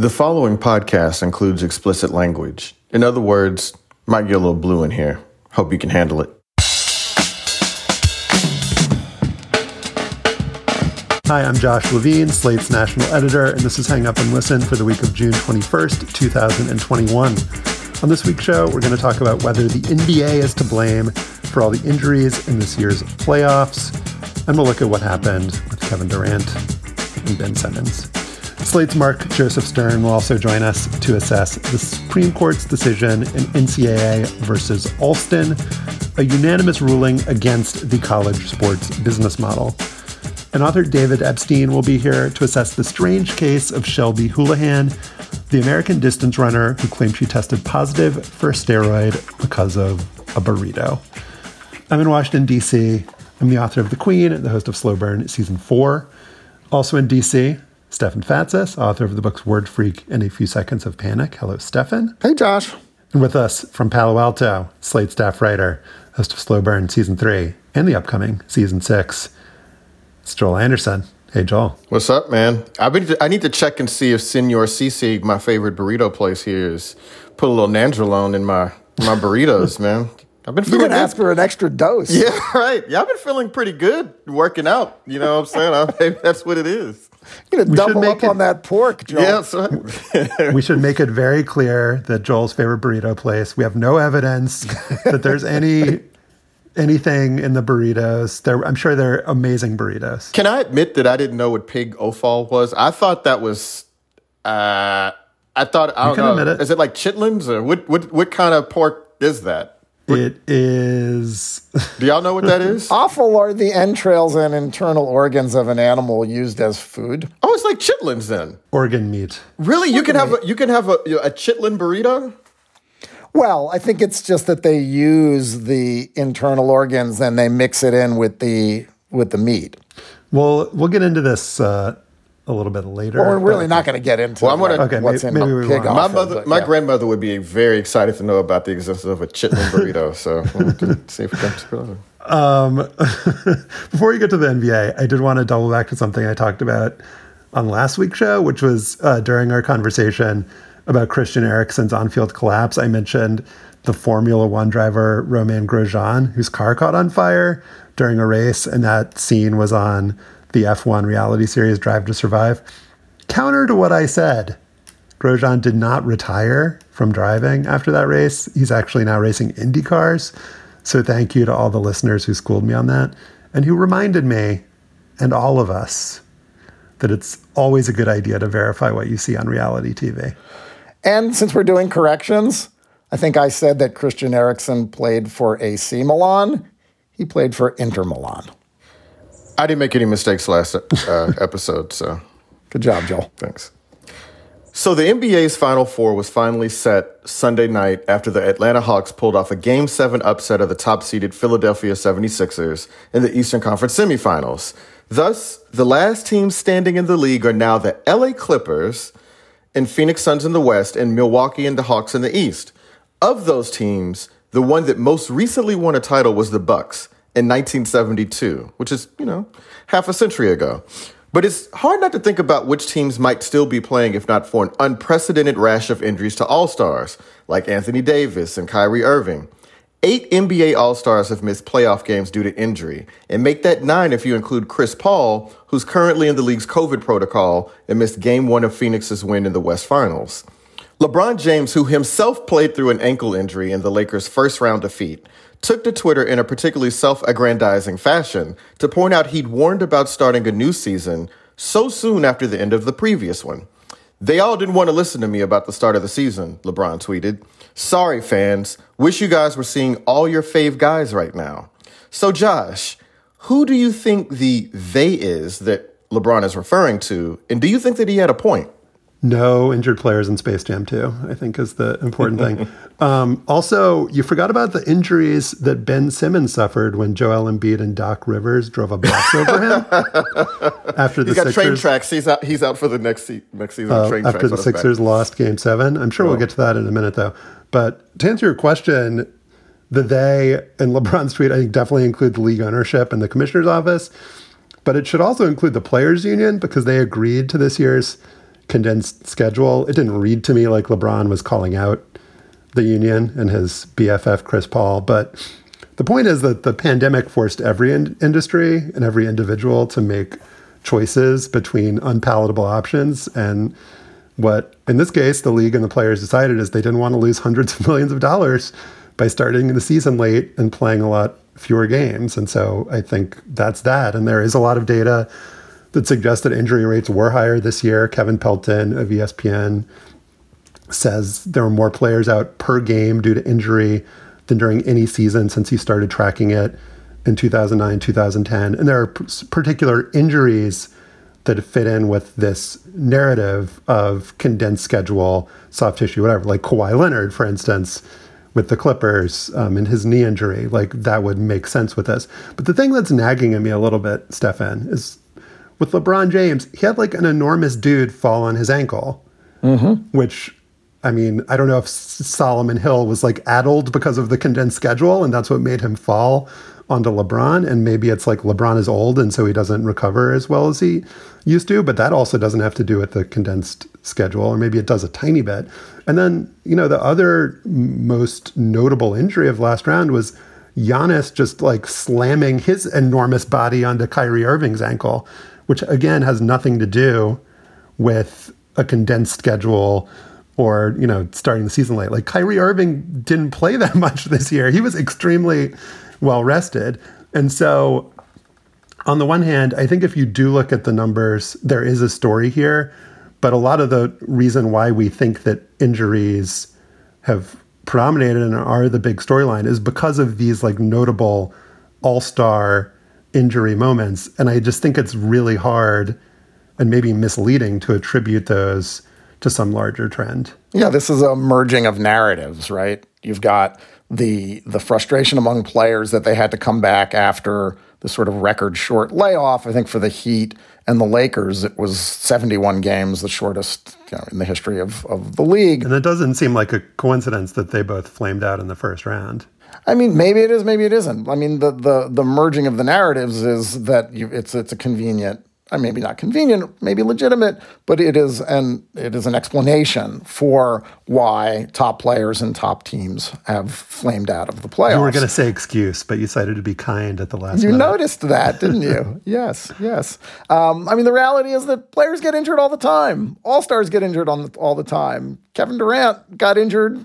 The following podcast includes explicit language. In other words, might get a little blue in here. Hope you can handle it. Hi, I'm Josh Levin, Slate's national editor, and this is Hang Up and Listen for the week of June 21st, 2021. On this week's show, we're going to talk about whether the NBA is to blame for all the injuries in this year's playoffs, and we'll look at what happened with Kevin Durant and Ben Simmons. Slate's Mark Joseph Stern will also join us to assess the Supreme Court's decision in NCAA versus Alston, a unanimous ruling against the college sports business model. And author David Epstein will be here to assess the strange case of Shelby Houlihan, the American distance runner who claimed she tested positive for a steroid because of a burrito. I'm in Washington, D.C. I'm the author of The Queen, the host of Slow Burn Season 4. Also in D.C., Stefan Fatsis, author of the books Word Freak and A Few Seconds of Panic. Hello, Stefan. Hey, Josh. And with us from Palo Alto, Slate staff writer, host of Slow Burn Season 3 and the upcoming Season 6, it's Joel Anderson. Hey, Joel. What's up, man? I been I need to check and see if Senor Cece, my favorite burrito place here, is put a little nandrolone in my my burritos, man. I've been feeling. You ask for an extra dose. Yeah, right. Yeah, I've been feeling pretty good working out. You know what I'm saying? I, maybe that's what it is. You're gonna we double up it, on that pork, Joel. Yeah, we should make it very clear that Joel's favorite burrito place. We have no evidence that there's any anything in the burritos. They're, I'm sure they're amazing burritos. Can I admit that I didn't know what pig offal was? I thought that was. Uh, I thought I don't know. It. Is it like chitlins or what? What? What kind of pork is that? It is. Do y'all know what that is? Offal are the entrails and internal organs of an animal used as food. Oh, it's like chitlins then. Organ meat. Really? Organ you can have a, you can have a, a chitlin burrito. Well, I think it's just that they use the internal organs and they mix it in with the with the meat. Well, we'll get into this uh, a little bit later. Well, we're really not going to get into well, I'm gonna, okay, what's maybe, in maybe pig My mother, my grandmother would be very excited to know about the existence of a chitlin burrito. so we'll see if we can um, before we get to the NBA, I did want to double back to something I talked about on last week's show, which was uh, during our conversation about Christian Eriksen's on-field collapse. I mentioned the Formula One driver Romain Grosjean, whose car caught on fire during a race, and that scene was on the F1 reality series Drive to Survive. Counter to what I said, Grosjean did not retire from driving after that race. He's actually now racing Indy cars. So thank you to all the listeners who schooled me on that and who reminded me and all of us that it's always a good idea to verify what you see on reality TV. And since we're doing corrections, I think I said that Christian Eriksen played for AC Milan. He played for Inter Milan. I didn't make any mistakes last uh, episode, so good job, Joel. Thanks. So the NBA's Final Four was finally set Sunday night after the Atlanta Hawks pulled off a Game 7 upset of the top-seeded Philadelphia 76ers in the Eastern Conference semifinals. Thus, the last teams standing in the league are now the LA Clippers and Phoenix Suns in the West and Milwaukee and the Hawks in the East. Of those teams, the one that most recently won a title was the Bucks in 1972, which is, you know, half a century ago. But it's hard not to think about which teams might still be playing if not for an unprecedented rash of injuries to all stars, like Anthony Davis and Kyrie Irving. Eight NBA All Stars have missed playoff games due to injury, and make that nine if you include Chris Paul, who's currently in the league's COVID protocol and missed game one of Phoenix's win in the West Finals. LeBron James, who himself played through an ankle injury in the Lakers' first round defeat, took to Twitter in a particularly self aggrandizing fashion to point out he'd warned about starting a new season so soon after the end of the previous one. They all didn't want to listen to me about the start of the season, LeBron tweeted. Sorry, fans. Wish you guys were seeing all your fave guys right now. So, Josh, who do you think the they is that LeBron is referring to? And do you think that he had a point? No injured players in Space Jam 2, I think is the important thing. Um, also, you forgot about the injuries that Ben Simmons suffered when Joel Embiid and Doc Rivers drove a bus over him after the He's got Sixers. train tracks. He's out. He's out for the next se- next season. uh, train after the on his back. Sixers lost Game Seven. I'm sure we'll get to that in a minute, though. But to answer your question, the they and LeBron's tweet, I think, definitely include the league ownership and the commissioner's office. But it should also include the players' union because they agreed to this year's condensed schedule. It didn't read to me like LeBron was calling out the union and his BFF Chris Paul, but the point is that the pandemic forced every in- industry and every individual to make choices between unpalatable options and what in this case the league and the players decided is they didn't want to lose hundreds of millions of dollars by starting the season late and playing a lot fewer games and so i think that's that and there is a lot of data that suggests that injury rates were higher this year kevin pelton of espn says there were more players out per game due to injury than during any season since he started tracking it in 2009, 2010. And there are particular injuries that fit in with this narrative of condensed schedule, soft tissue, whatever, like Kawhi Leonard, for instance, with the Clippers um, and his knee injury. Like that would make sense with this. But the thing that's nagging at me a little bit, Stefan, is with LeBron James, he had like an enormous dude fall on his ankle, mm-hmm. which I mean, I don't know if Solomon Hill was like addled because of the condensed schedule, and that's what made him fall onto LeBron. And maybe it's like LeBron is old, and so he doesn't recover as well as he used to. But that also doesn't have to do with the condensed schedule, or maybe it does a tiny bit. And then, you know, the other most notable injury of last round was Giannis just like slamming his enormous body onto Kyrie Irving's ankle, which again has nothing to do with a condensed schedule or you know starting the season late. Like Kyrie Irving didn't play that much this year. He was extremely well rested, and so on the one hand, I think if you do look at the numbers, there is a story here. But a lot of the reason why we think that injuries have predominated and are the big storyline is because of these like notable all-star injury moments. And I just think it's really hard and maybe misleading to attribute those to some larger trend. Yeah, this is a merging of narratives, right? You've got the the frustration among players that they had to come back after the sort of record short layoff. I think for the Heat and the Lakers, it was 71 games, the shortest you know, in the history of, of the league. And it doesn't seem like a coincidence that they both flamed out in the first round. I mean, maybe it is, maybe it isn't. I mean, the the the merging of the narratives is that you, it's it's a convenient, uh, maybe not convenient, maybe legitimate, but it is an it is an explanation for why top players and top teams have flamed out of the playoffs. You were going to say excuse, but you decided to be kind at the last You minute. noticed that, didn't you? yes, yes. Um, I mean, the reality is that players get injured all the time. All stars get injured on the, all the time. Kevin Durant got injured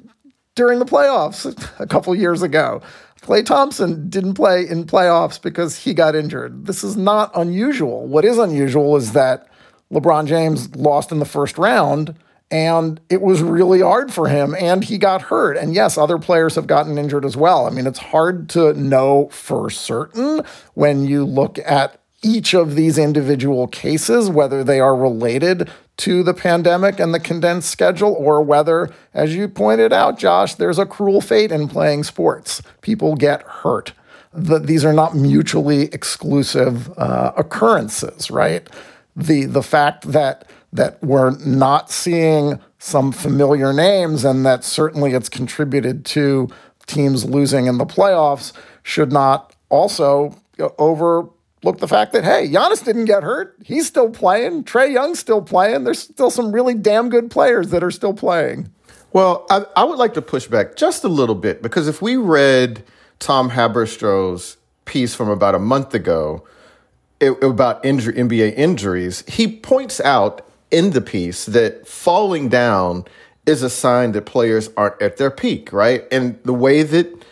during the playoffs a couple years ago. Klay Thompson didn't play in playoffs because he got injured. This is not unusual. What is unusual is that LeBron James lost in the first round and it was really hard for him and he got hurt. And yes, other players have gotten injured as well. I mean, it's hard to know for certain when you look at each of these individual cases, whether they are related to the pandemic and the condensed schedule, or whether, as you pointed out, Josh, there's a cruel fate in playing sports. People get hurt. The, these are not mutually exclusive uh, occurrences, right? The the fact that that we're not seeing some familiar names and that certainly it's contributed to teams losing in the playoffs should not also overlook the fact that hey, Giannis didn't get hurt. He's still playing. Trae Young's still playing. There's still some really damn good players that are still playing. Well, I, I would like to push back just a little bit because if we read Tom Haberstroh's piece from about a month ago it, about injury, NBA injuries, he points out in the piece that falling down is a sign that players aren't at their peak, right? And the way that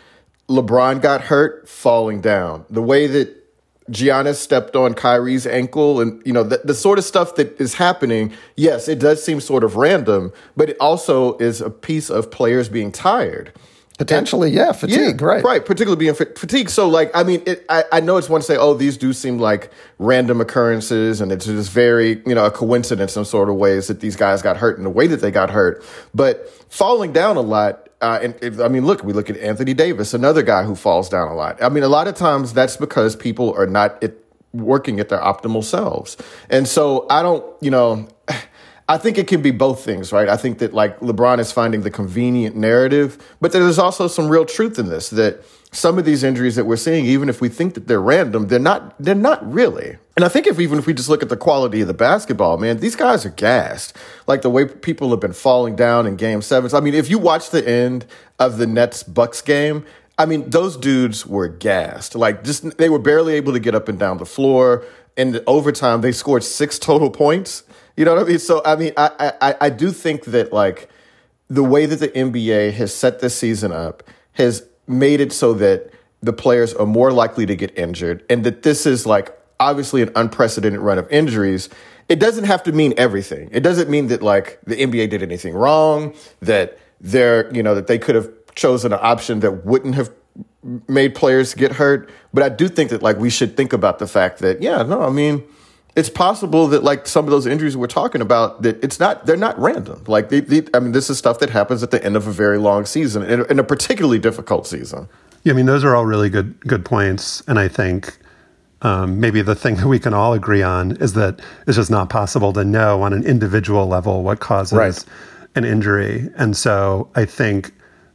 LeBron got hurt, falling down. The way that Giannis stepped on Kyrie's ankle and, you know, the, the sort of stuff that is happening, yes, it does seem sort of random, but it also is a piece of players being tired. Potentially, and, yeah, fatigue, yeah, right? Right, particularly being fatigue. So, like, I mean, it, I, I know it's one to say, oh, these do seem like random occurrences, and it's just very, you know, a coincidence in some sort of ways that these guys got hurt in the way that they got hurt. But falling down a lot, uh, and if, I mean, look, we look at Anthony Davis, another guy who falls down a lot. I mean, a lot of times that's because people are not working at their optimal selves, and so I don't, you know. I think it can be both things, right? I think that like LeBron is finding the convenient narrative, but there's also some real truth in this that some of these injuries that we're seeing, even if we think that they're random, they're not. They're not really. And I think if even if we just look at the quality of the basketball, man, these guys are gassed. Like the way people have been falling down in Game Sevens. I mean, if you watch the end of the Nets Bucks game, I mean, those dudes were gassed. Like just they were barely able to get up and down the floor. In the overtime, they scored six total points. You know what I mean? So I mean, I I, I do think that like the way that the NBA has set this season up has made it so that the players are more likely to get injured, and that this is like obviously an unprecedented run of injuries. It doesn't have to mean everything. It doesn't mean that like the NBA did anything wrong, that they're you know that they could have chosen an option that wouldn't have made players get hurt. But I do think that like we should think about the fact that yeah, no, I mean it's possible that like some of those injuries we're talking about that it's not they're not random. Like they, they, i mean this is stuff that happens at the end of a very long season in, in, a particularly difficult season. Yeah i mean those are all really good good points and i think um, maybe the thing that we can all agree on is that it's just not possible to know on an individual level what causes right. an injury. And so i think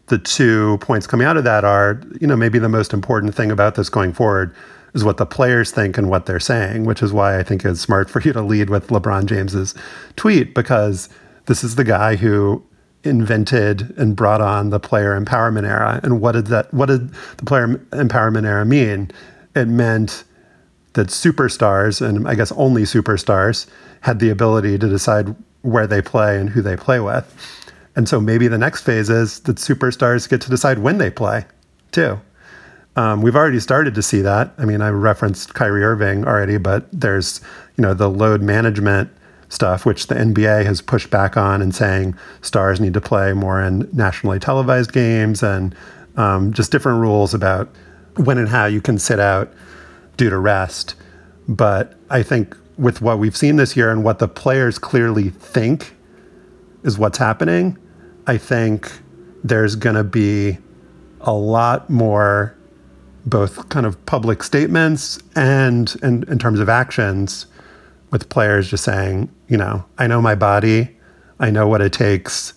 the two points coming out of that are you know maybe the most important thing about this going forward is what the players think and what they're saying, which is why I think it's smart for you to lead with LeBron James's tweet because this is the guy who invented and brought on the player empowerment era. And what did that what did the player empowerment era mean? It meant that superstars and I guess only superstars had the ability to decide where they play and who they play with. And so maybe the next phase is that superstars get to decide when they play too. Um, we've already started to see that. I mean, I referenced Kyrie Irving already, but there's you know the load management stuff, which the NBA has pushed back on and saying stars need to play more in nationally televised games and um, just different rules about when and how you can sit out due to rest. But I think with what we've seen this year and what the players clearly think is what's happening, I think there's going to be a lot more both kind of public statements and, and in terms of actions with players just saying, you know, I know my body, I know what it takes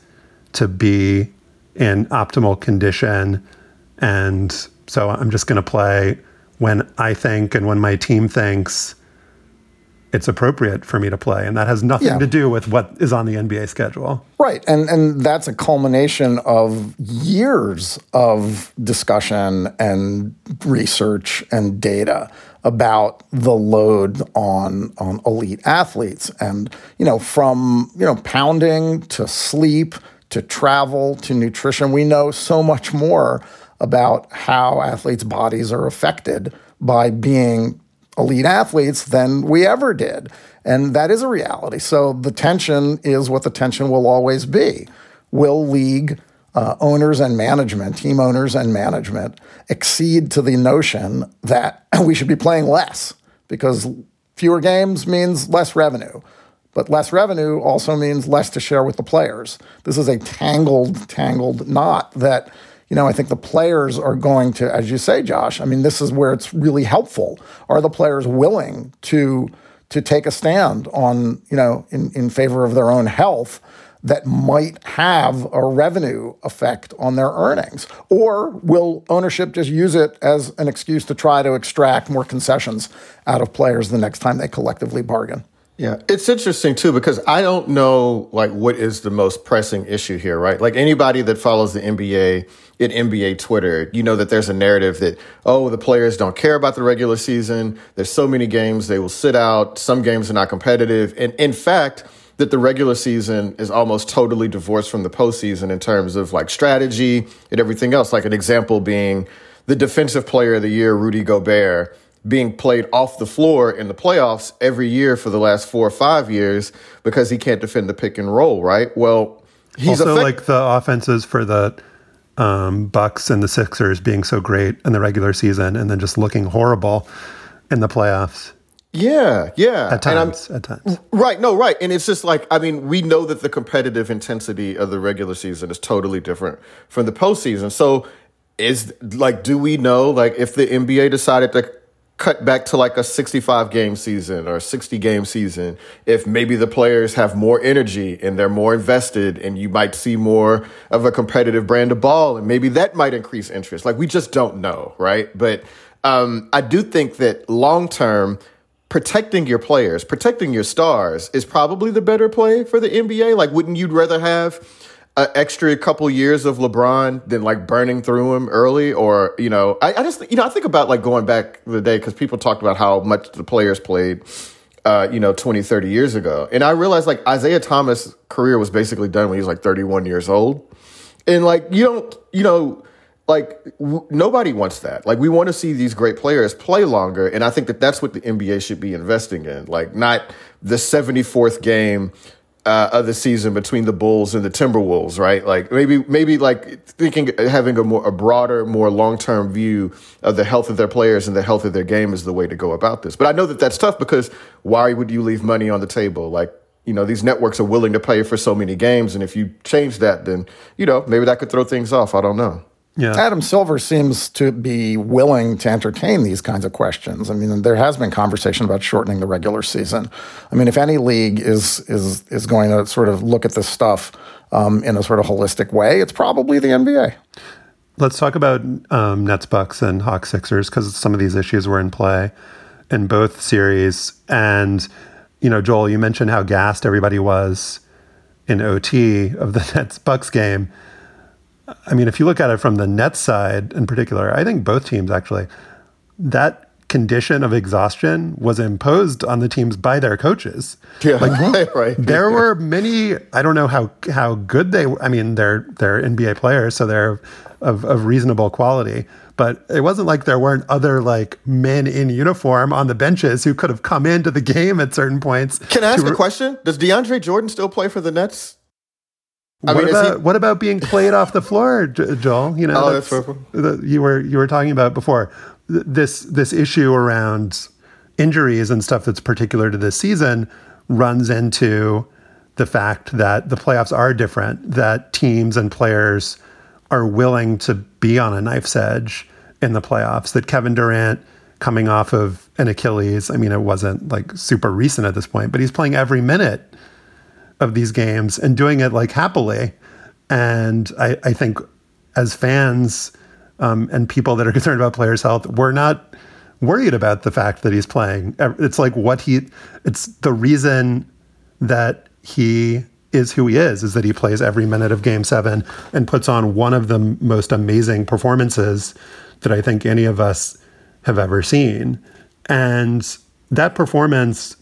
to be in optimal condition. And so I'm just going to play when I think and when my team thinks it's appropriate for me to play. And that has nothing yeah. to do with what is on the NBA schedule. Right. And and that's a culmination of years of discussion and research and data about the load on on elite athletes. And, you know, from, you know, pounding to sleep to travel to nutrition, we know so much more about how athletes' bodies are affected by being elite athletes than we ever did. And that is a reality. So the tension is what the tension will always be. Will league uh, owners and management, team owners and management, accede to the notion that we should be playing less because fewer games means less revenue. But less revenue also means less to share with the players. This is a tangled, tangled knot that you know, I think the players are going to, as you say, Josh, I mean, this is where it's really helpful. Are the players willing to to take a stand on, you know, in, in favor of their own health that might have a revenue effect on their earnings? Or will ownership just use it as an excuse to try to extract more concessions out of players the next time they collectively bargain? Yeah, it's interesting too because I don't know like what is the most pressing issue here, right? Like anybody that follows the NBA in NBA Twitter, you know that there's a narrative that oh, the players don't care about the regular season. There's so many games they will sit out. Some games are not competitive, and in fact, that the regular season is almost totally divorced from the postseason in terms of like strategy and everything else. Like an example being the defensive player of the year, Rudy Gobert being played off the floor in the playoffs every year for the last four or five years because he can't defend the pick and roll, right? Well, he's also effect- like the offenses for the um, Bucks and the Sixers being so great in the regular season and then just looking horrible in the playoffs. Yeah, yeah. At times, at times. Right, no, right. And it's just like, I mean, we know that the competitive intensity of the regular season is totally different from the postseason. So is like, do we know, like, if the NBA decided to cut back to like a 65 game season or 60 game season, if maybe the players have more energy and they're more invested and you might see more of a competitive brand of ball and maybe that might increase interest. Like, we just don't know, right? But um, I do think that long term, protecting your players, protecting your stars is probably the better play for the NBA. Like, wouldn't you rather have an extra couple years of LeBron than like burning through him early? Or, you know, I, I just, you know, I think about like going back the day because people talked about how much the players played, uh, you know, 20, 30 years ago. And I realized like Isiah Thomas' career was basically done when he was like 31 years old. And like, you don't, you know, like w- nobody wants that. Like we want to see these great players play longer, and I think that that's what the NBA should be investing in. Like not the seventy fourth game uh, of the season between the Bulls and the Timberwolves, right? Like maybe maybe like thinking having a more a broader, more long term view of the health of their players and the health of their game is the way to go about this. But I know that that's tough because why would you leave money on the table? Like you know these networks are willing to pay for so many games, and if you change that, then you know maybe that could throw things off. I don't know. Yeah. Adam Silver seems to be willing to entertain these kinds of questions. I mean, there has been conversation about shortening the regular season. I mean, if any league is is is going to sort of look at this stuff um, in a sort of holistic way, it's probably the NBA. Let's talk about um, Nets, Bucks, and Hawks Sixers because some of these issues were in play in both series. And you know, Joel, you mentioned how gassed everybody was in OT of the Nets Bucks game. I mean, if you look at it from the Nets side in particular, I think both teams actually, that condition of exhaustion was imposed on the teams by their coaches. Yeah, like, right. There were many. I don't know how how good they. I mean, they're they're NBA players, so they're of, of reasonable quality. But it wasn't like there weren't other like men in uniform on the benches who could have come into the game at certain points. Can I ask a question? Does DeAndre Jordan still play for the Nets? I what mean, about he... what about being played off the floor, Joel? You know, oh, that's, that's the, you were you were talking about before this this issue around injuries and stuff that's particular to this season runs into the fact that the playoffs are different, that teams and players are willing to be on a knife's edge in the playoffs. That Kevin Durant coming off of an Achilles, I mean, it wasn't like super recent at this point, but he's playing every minute of these games and doing it like happily. And I, I think as fans um, and people that are concerned about players' health, we're not worried about the fact that he's playing. It's like what he, it's the reason that he is who he is, is that he plays every minute of game seven and puts on one of the most amazing performances that I think any of us have ever seen. And that performance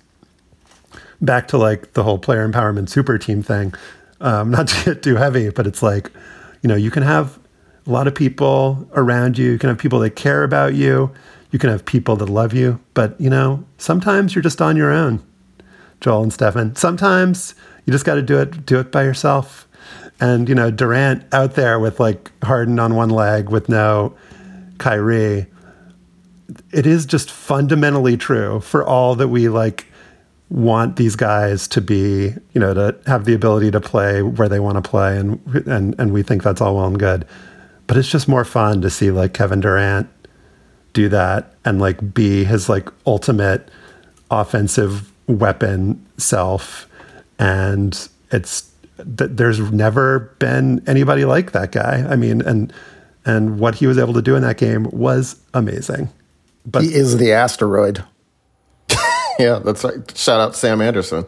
back to like the whole player empowerment super team thing. Um, not to get too heavy, but it's like, you know, you can have a lot of people around you. You can have people that care about you. You can have people that love you. But, you know, sometimes you're just on your own, Joel and Stefan. Sometimes you just got to do it, do it by yourself. And, you know, Durant out there with like Harden on one leg with no Kyrie. It is just fundamentally true for all that we like want these guys to be, you know, to have the ability to play where they want to play, and and and we think that's all well and good, but it's just more fun to see like Kevin Durant do that and like be his like ultimate offensive weapon self, and it's that there's never been anybody like that guy. I mean, and and what he was able to do in that game was amazing. But he is the asteroid yeah, that's right. Shout out Sam Anderson.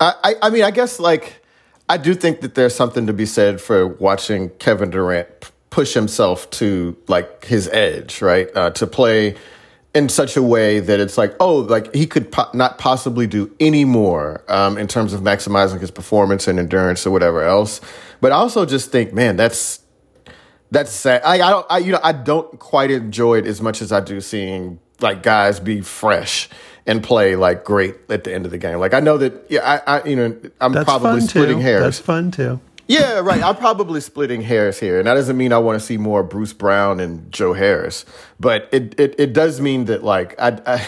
I, I, I mean, I guess like I do think that there's something to be said for watching Kevin Durant push himself to like his edge, right? Uh, to play in such a way that it's like, oh, like he could po- not possibly do any more um, in terms of maximizing his performance and endurance or whatever else. But I also just think, man, that's that's sad. I, I don't, I, you know, I don't quite enjoy it as much as I do seeing like guys be fresh and play like great at the end of the game. Like I know that yeah, I, I you know I'm That's probably splitting too. hairs. That's fun too. Yeah, right. I'm probably splitting hairs here, and that doesn't mean I want to see more Bruce Brown and Joe Harris, but it it, it does mean that like I. I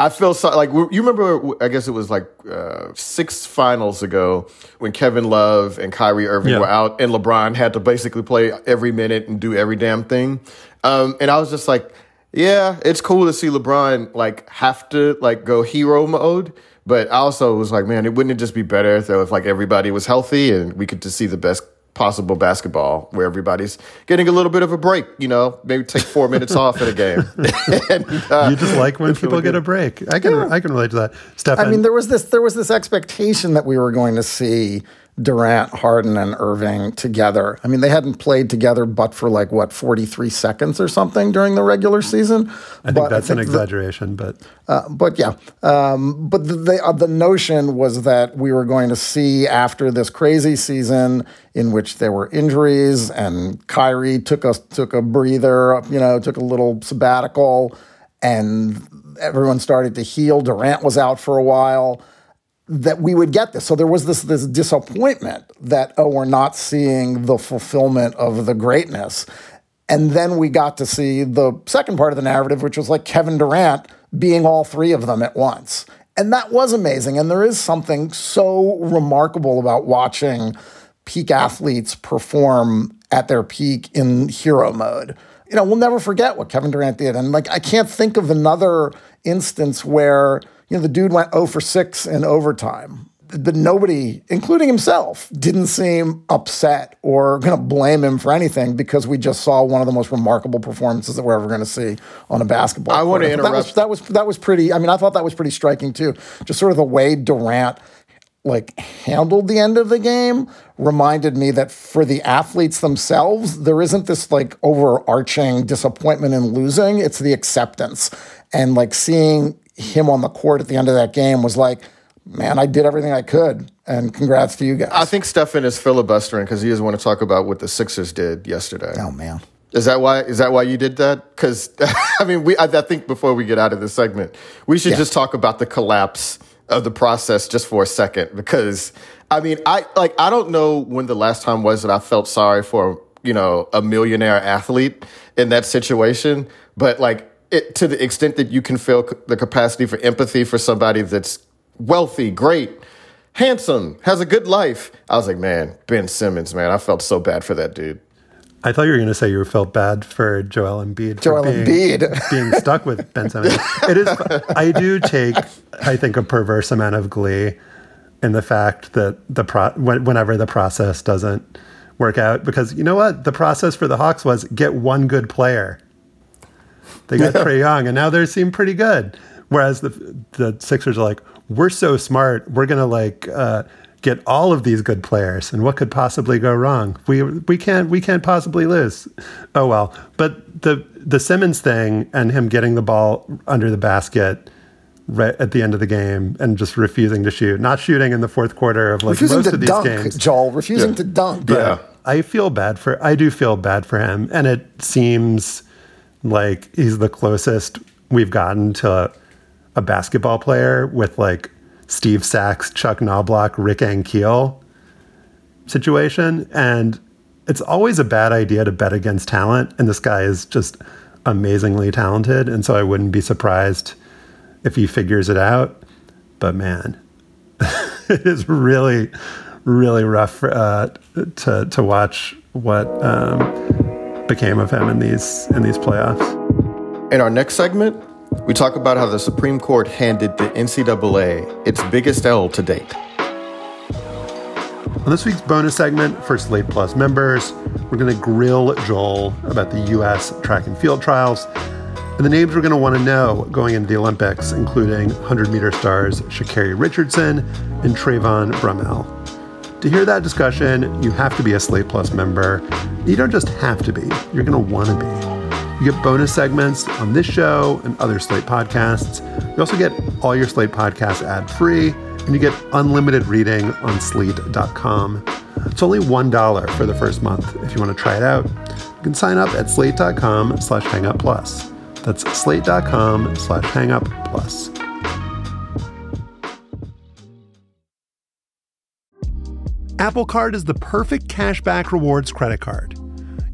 I feel so, like you remember. I guess it was like uh, six finals ago when Kevin Love and Kyrie Irving yeah. were out, and LeBron had to basically play every minute and do every damn thing. Um, and I was just like, yeah, it's cool to see LeBron like have to like go hero mode. But I also was like, man, it wouldn't it just be better though if like everybody was healthy and we could just see the best possible basketball where everybody's getting a little bit of a break, you know, maybe take four minutes off in a game. and, uh, you just like when people get a break. I can yeah. I can relate to that. Stefan. I mean, there was this there was this expectation that we were going to see Durant, Harden, and Irving together. I mean, they hadn't played together but for like what forty three seconds or something during the regular season. I think but that's I think an exaggeration, the, but uh, but yeah, um, but the the, uh, the notion was that we were going to see after this crazy season in which there were injuries and Kyrie took us took a breather, you know, took a little sabbatical, and everyone started to heal. Durant was out for a while that we would get this. So there was this this disappointment that oh we're not seeing the fulfillment of the greatness. And then we got to see the second part of the narrative which was like Kevin Durant being all three of them at once. And that was amazing and there is something so remarkable about watching peak athletes perform at their peak in hero mode. You know, we'll never forget what Kevin Durant did and like I can't think of another instance where you know, the dude went 0 for 6 in overtime. But nobody, including himself, didn't seem upset or going to blame him for anything because we just saw one of the most remarkable performances that we're ever going to see on a basketball. I want to interrupt. That was, that was that was pretty. I mean, I thought that was pretty striking too. Just sort of the way Durant like handled the end of the game reminded me that for the athletes themselves, there isn't this like overarching disappointment in losing. It's the acceptance and like seeing him on the court at the end of that game was like, man, I did everything I could. And congrats to you guys. I think Stefan is filibustering because he doesn't want to talk about what the Sixers did yesterday. Oh man. Is that why? Is that why you did that? Because I mean, we. I, I, think before we get out of this segment, we should yeah. just talk about the collapse of the process just for a second. Because I mean, I like. I don't know when the last time was that I felt sorry for you know a millionaire athlete in that situation. But like, it, to the extent that you can feel the capacity for empathy for somebody that's wealthy, great, handsome, has a good life. I was like, man, Ben Simmons, man, I felt so bad for that dude. I thought you were going to say you felt bad for Joel Embiid. Joel being, Embiid being stuck with Ben Simmons. It is. I do take, I think, a perverse amount of glee in the fact that the pro, whenever the process doesn't work out, because you know what, the process for the Hawks was get one good player they got. Trae Young, and now they seem pretty good. Whereas the the Sixers are like, we're so smart, we're gonna like uh, get all of these good players, and what could possibly go wrong? We we can't we can't possibly lose. Oh well. But the the Simmons thing and him getting the ball under the basket right at the end of the game and just refusing to shoot, not shooting in the fourth quarter of like refusing most of these dunk, games. Joel refusing yeah. to dunk. Yeah. I feel bad for I do feel bad for him, and it seems like he's the closest we've gotten to a basketball player with like Steve Sax, Chuck Knoblauch, Rick Ankiel situation. And it's always a bad idea to bet against talent. And this guy is just amazingly talented. And so I wouldn't be surprised if he figures it out. But man, it is really, really rough uh, to, to watch what um, became of him in these in these playoffs. In our next segment, we talk about how the Supreme Court handed the NCAA its biggest L to date. On this week's bonus segment for Slate Plus members, we're going to grill Joel about the U.S. track and field trials and the names we're going to want to know going into the Olympics, including 100 meter stars Sha'Carri Richardson and Trayvon Bromell. To hear that discussion, you have to be a Slate Plus member. You don't just have to be, you're going to want to be. You get bonus segments on this show and other Slate podcasts. You also get all your Slate podcasts ad free, and you get unlimited reading on slate.com. It's only $1 for the first month if you want to try it out. You can sign up at slate.com slash plus. That's slate.com slash plus. Apple Card is the perfect cashback rewards credit card.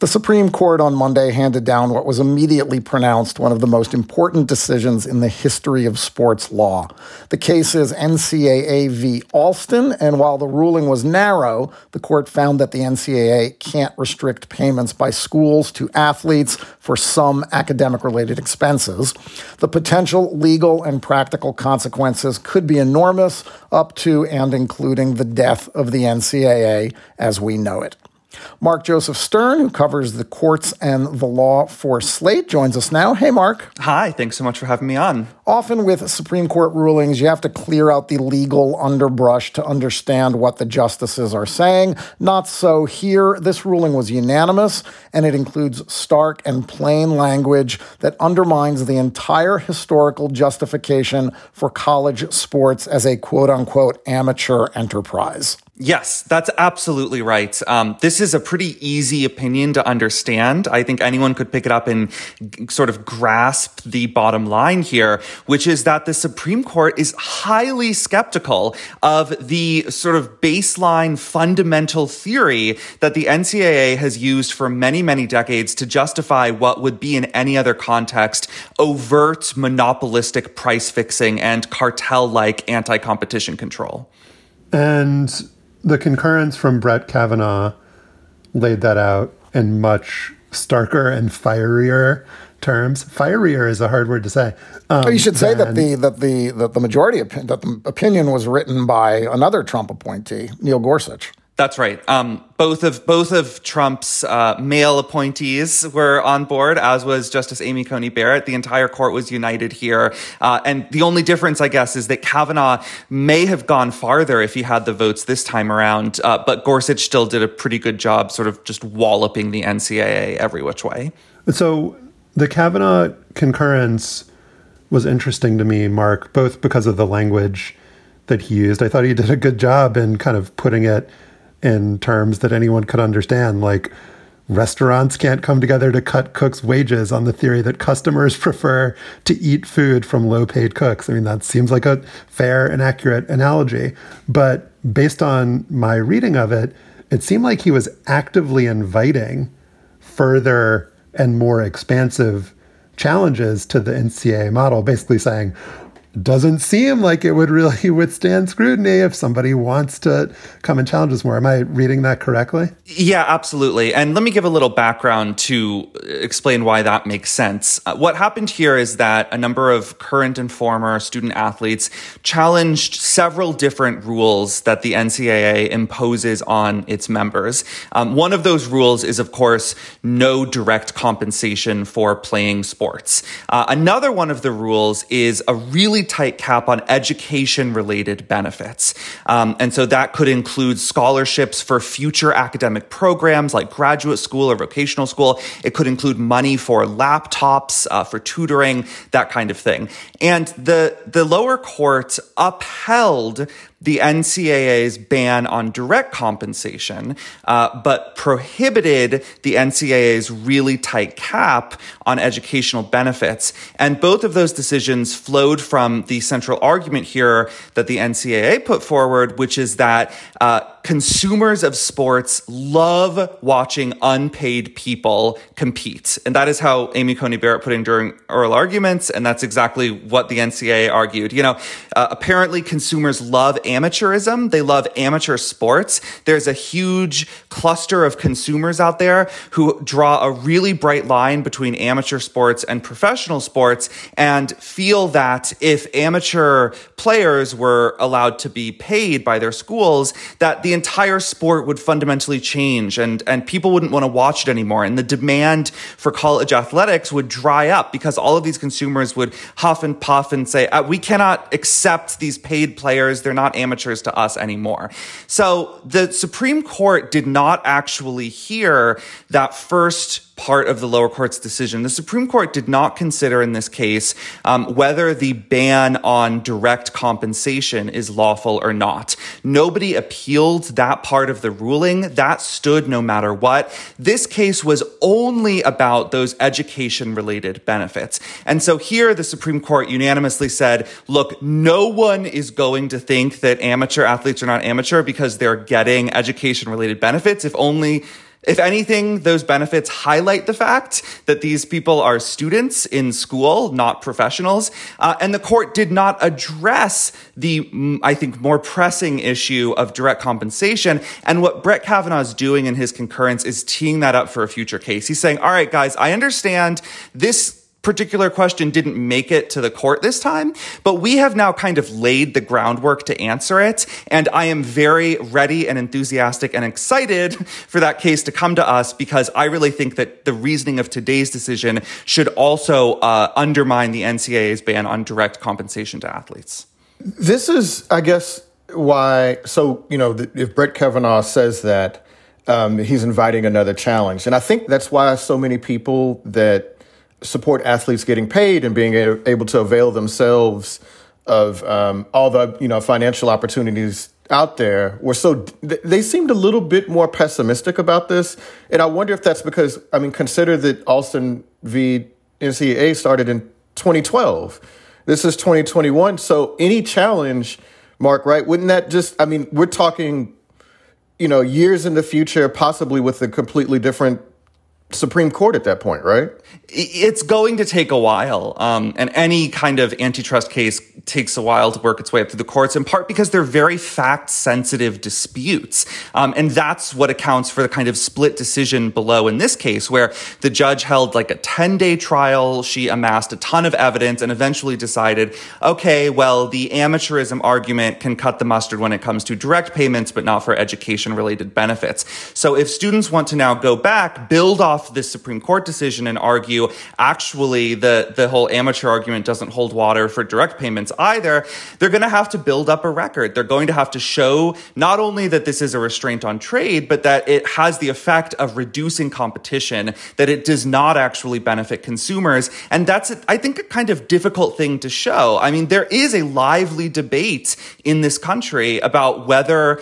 The Supreme Court on Monday handed down what was immediately pronounced one of the most important decisions in the history of sports law. The case is NCAA v. Alston, and while the ruling was narrow, the court found that the NCAA can't restrict payments by schools to athletes for some academic related expenses. The potential legal and practical consequences could be enormous, up to and including the death of the NCAA as we know it. Mark Joseph Stern, who covers the courts and the law for Slate, joins us now. Hey, Mark. Hi, thanks so much for having me on. Often with Supreme Court rulings, you have to clear out the legal underbrush to understand what the justices are saying. Not so here. This ruling was unanimous, and it includes stark and plain language that undermines the entire historical justification for college sports as a quote unquote amateur enterprise. Yes, that's absolutely right. Um, this is a pretty easy opinion to understand. I think anyone could pick it up and g- sort of grasp the bottom line here, which is that the Supreme Court is highly skeptical of the sort of baseline fundamental theory that the NCAA has used for many, many decades to justify what would be in any other context overt monopolistic price fixing and cartel like anti competition control. And the concurrence from Brett Kavanaugh laid that out in much starker and fierier terms. Fierier is a hard word to say. Um, you should say that the that the that the majority opinion, that the opinion was written by another Trump appointee, Neil Gorsuch. That's right. Um, both of both of Trump's uh, male appointees were on board, as was Justice Amy Coney Barrett. The entire court was united here, uh, and the only difference, I guess, is that Kavanaugh may have gone farther if he had the votes this time around, uh, but Gorsuch still did a pretty good job, sort of just walloping the NCAA every which way. So the Kavanaugh concurrence was interesting to me, Mark, both because of the language that he used. I thought he did a good job in kind of putting it in terms that anyone could understand, like restaurants can't come together to cut cooks' wages on the theory that customers prefer to eat food from low paid cooks. I mean, that seems like a fair and accurate analogy. But based on my reading of it, it seemed like he was actively inviting further and more expansive challenges to the NCA model, basically saying, doesn't seem like it would really withstand scrutiny if somebody wants to come and challenge us more. Am I reading that correctly? Yeah, absolutely. And let me give a little background to explain why that makes sense. Uh, what happened here is that a number of current and former student athletes challenged several different rules that the NCAA imposes on its members. Um, one of those rules is, of course, no direct compensation for playing sports. Uh, another one of the rules is a really tight cap on education related benefits. Um, and so that could include scholarships for future academic programs like graduate school or vocational school. It could include money for laptops, uh, for tutoring, that kind of thing. And the, the lower court upheld the NCAA's ban on direct compensation, uh, but prohibited the NCAA's really tight cap on educational benefits. And both of those decisions flowed from the central argument here that the NCAA put forward, which is that uh, consumers of sports love watching unpaid people compete. And that is how Amy Coney Barrett put in during oral arguments. And that's exactly what the NCAA argued. You know, uh, apparently consumers love amateurism. They love amateur sports. There's a huge cluster of consumers out there who draw a really bright line between amateur sports and professional sports and feel that if amateur players were allowed to be paid by their schools, that the entire sport would fundamentally change and, and people wouldn't want to watch it anymore. And the demand for college athletics would dry up because all of these consumers would huff and puff and say, uh, we cannot accept these paid players. They're not amateurs to us anymore. So the Supreme Court did not actually hear that first part of the lower court's decision. The Supreme Court did not consider in this case um, whether the ban on direct compensation is lawful or not. Nobody appealed that part of the ruling. That stood no matter what. This case was only about those education related benefits. And so here the Supreme Court unanimously said, look, no one is going to think that amateur athletes are not amateur because they're getting education related benefits. If only if anything, those benefits highlight the fact that these people are students in school, not professionals. Uh, and the court did not address the, mm, I think, more pressing issue of direct compensation. And what Brett Kavanaugh is doing in his concurrence is teeing that up for a future case. He's saying, all right, guys, I understand this particular question didn't make it to the court this time, but we have now kind of laid the groundwork to answer it. And I am very ready and enthusiastic and excited for that case to come to us because I really think that the reasoning of today's decision should also uh, undermine the NCAA's ban on direct compensation to athletes. This is, I guess, why. So, you know, if Brett Kavanaugh says that, um, he's inviting another challenge. And I think that's why so many people that support athletes getting paid and being able to avail themselves of um, all the you know financial opportunities out there. Were so they seemed a little bit more pessimistic about this. And i wonder if that's because i mean consider that alston v ncaa started in 2012 this is 2021 so any challenge mark right wouldn't that just i mean we're talking you know years in the future possibly with a completely different Supreme Court at that point, right? It's going to take a while. Um, and any kind of antitrust case takes a while to work its way up through the courts, in part because they're very fact sensitive disputes. Um, and that's what accounts for the kind of split decision below in this case, where the judge held like a 10 day trial. She amassed a ton of evidence and eventually decided, okay, well, the amateurism argument can cut the mustard when it comes to direct payments, but not for education related benefits. So if students want to now go back, build off off this Supreme Court decision and argue actually the, the whole amateur argument doesn't hold water for direct payments either, they're going to have to build up a record. They're going to have to show not only that this is a restraint on trade, but that it has the effect of reducing competition, that it does not actually benefit consumers. And that's, I think, a kind of difficult thing to show. I mean, there is a lively debate in this country about whether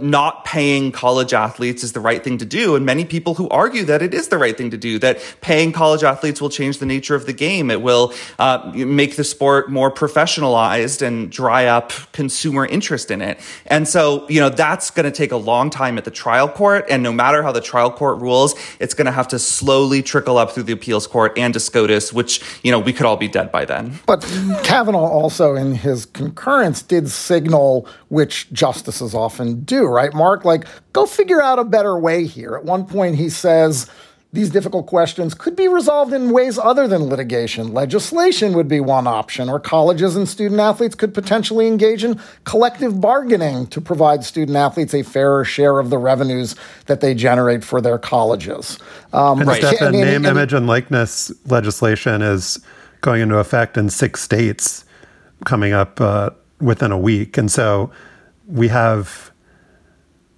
not paying college athletes is the right thing to do. And many people who argue that it is the right thing to do, that paying college athletes will change the nature of the game. It will uh, make the sport more professionalized and dry up consumer interest in it. And so, you know, that's going to take a long time at the trial court. And no matter how the trial court rules, it's going to have to slowly trickle up through the appeals court and to SCOTUS, which, you know, we could all be dead by then. But Kavanaugh also, in his concurrence, did signal, which justices often do do, right, Mark? Like, go figure out a better way here. At one point, he says, these difficult questions could be resolved in ways other than litigation. Legislation would be one option, or colleges and student athletes could potentially engage in collective bargaining to provide student athletes a fairer share of the revenues that they generate for their colleges. Um, and right. Stefan, name, and, image, and likeness legislation is going into effect in six states coming up uh, within a week. And so we have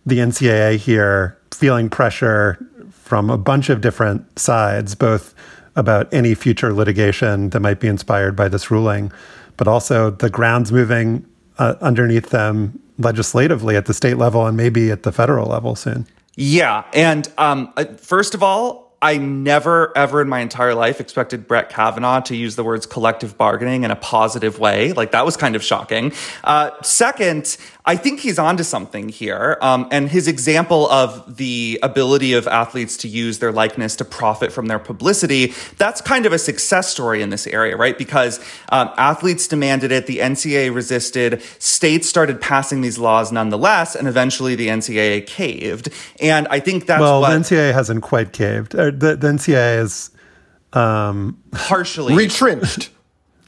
the NCAA here feeling pressure from a bunch of different sides, both about any future litigation that might be inspired by this ruling, but also the grounds moving uh, underneath them legislatively at the state level and maybe at the federal level soon. Yeah. And um, uh, first of all, I never, ever in my entire life expected Brett Kavanaugh to use the words collective bargaining in a positive way. Like that was kind of shocking. Uh, second, I think he's onto something here. Um, and his example of the ability of athletes to use their likeness to profit from their publicity, that's kind of a success story in this area, right? Because um, athletes demanded it, the NCAA resisted, states started passing these laws nonetheless, and eventually the NCAA caved. And I think that's well, what. the NCAA hasn't quite caved. Uh, the, the NCAA is um, partially retrenched.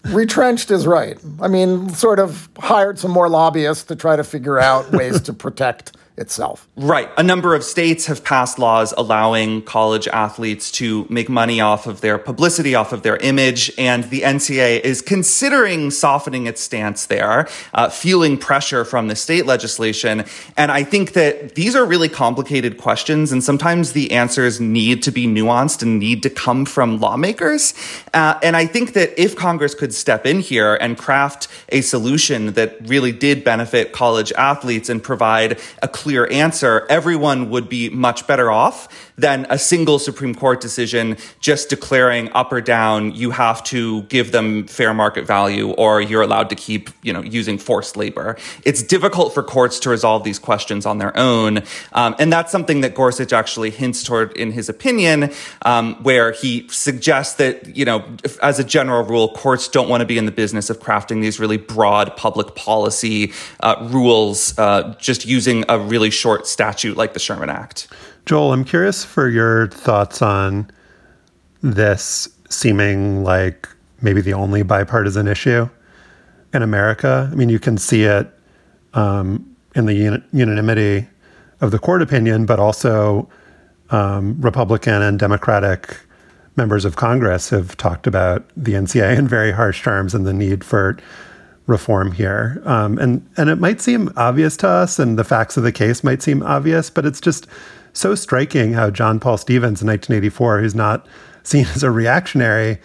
retrenched is right. I mean, sort of hired some more lobbyists to try to figure out ways to protect itself. Right. A number of states have passed laws allowing college athletes to make money off of their publicity, off of their image, and the NCAA is considering softening its stance there, uh, feeling pressure from the state legislation. And I think that these are really complicated questions, and sometimes the answers need to be nuanced and need to come from lawmakers. Uh, and I think that if Congress could step in here and craft a solution that really did benefit college athletes and provide a clear answer, everyone would be much better off than a single Supreme Court decision just declaring up or down, you have to give them fair market value or you're allowed to keep, you know, using forced labor. It's difficult for courts to resolve these questions on their own. Um, and that's something that Gorsuch actually hints toward in his opinion, um, where he suggests that, you know, as a general rule, courts don't want to be in the business of crafting these really broad public policy uh, rules, uh, just using a short statute like the Sherman Act. Joel, I'm curious for your thoughts on this seeming like maybe the only bipartisan issue in America. I mean, you can see it um, in the unanimity of the court opinion, but also um, Republican and Democratic members of Congress have talked about the NCAA in very harsh terms and the need for reform here. Um, and and it might seem obvious to us, and the facts of the case might seem obvious, but it's just so striking how John Paul Stevens in 1984, who's not seen as a reactionary,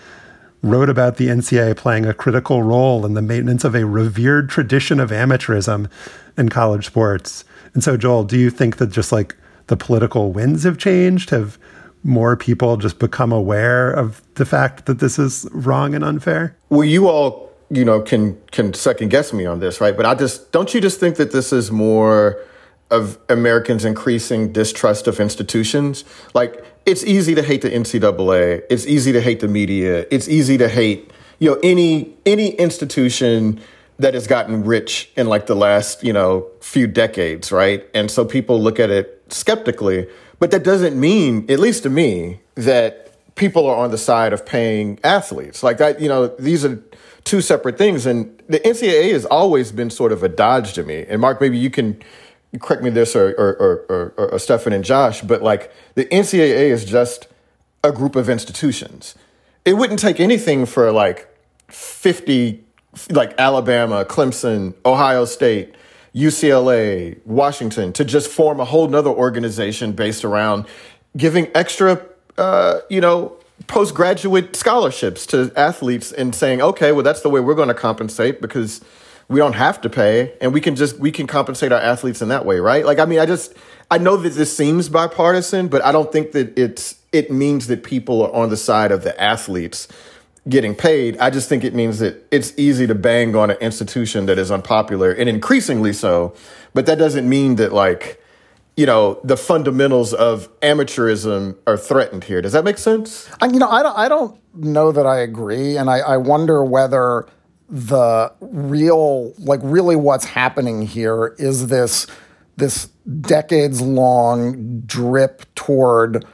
wrote about the NCAA playing a critical role in the maintenance of a revered tradition of amateurism in college sports. And so, Joel, do you think that just like the political winds have changed? Have more people just become aware of the fact that this is wrong and unfair? Well, you all, you know, can can second guess me on this, right? But I just don't you just think that this is more of Americans' increasing distrust of institutions. Like, it's easy to hate the NCAA. It's easy to hate the media. It's easy to hate, you know, any any institution that has gotten rich in like the last, you know, few decades, right? And so people look at it skeptically, but that doesn't mean, at least to me, that people are on the side of paying athletes. Like that, you know, these are two separate things. And the NCAA has always been sort of a dodge to me. And Mark, maybe you can correct me this or, or, or, or, or Stefan and Josh, but like the NCAA is just a group of institutions. It wouldn't take anything for like 50, like Alabama, Clemson, Ohio State, UCLA, Washington to just form a whole nother organization based around giving extra, uh, you know, postgraduate scholarships to athletes and saying, okay, well, that's the way we're going to compensate because – we don't have to pay and we can just we can compensate our athletes in that way right? Like i mean i just i know that this seems bipartisan but i don't think that it's it means that people are on the side of the athletes getting paid. I just think it means that it's easy to bang on an institution that is unpopular and increasingly so but that doesn't mean that like you know the fundamentals of amateurism are threatened here. Does that make sense? I, you know i don't i don't know that i agree and i, I wonder whether the real like really what's happening here is this this decades long drip toward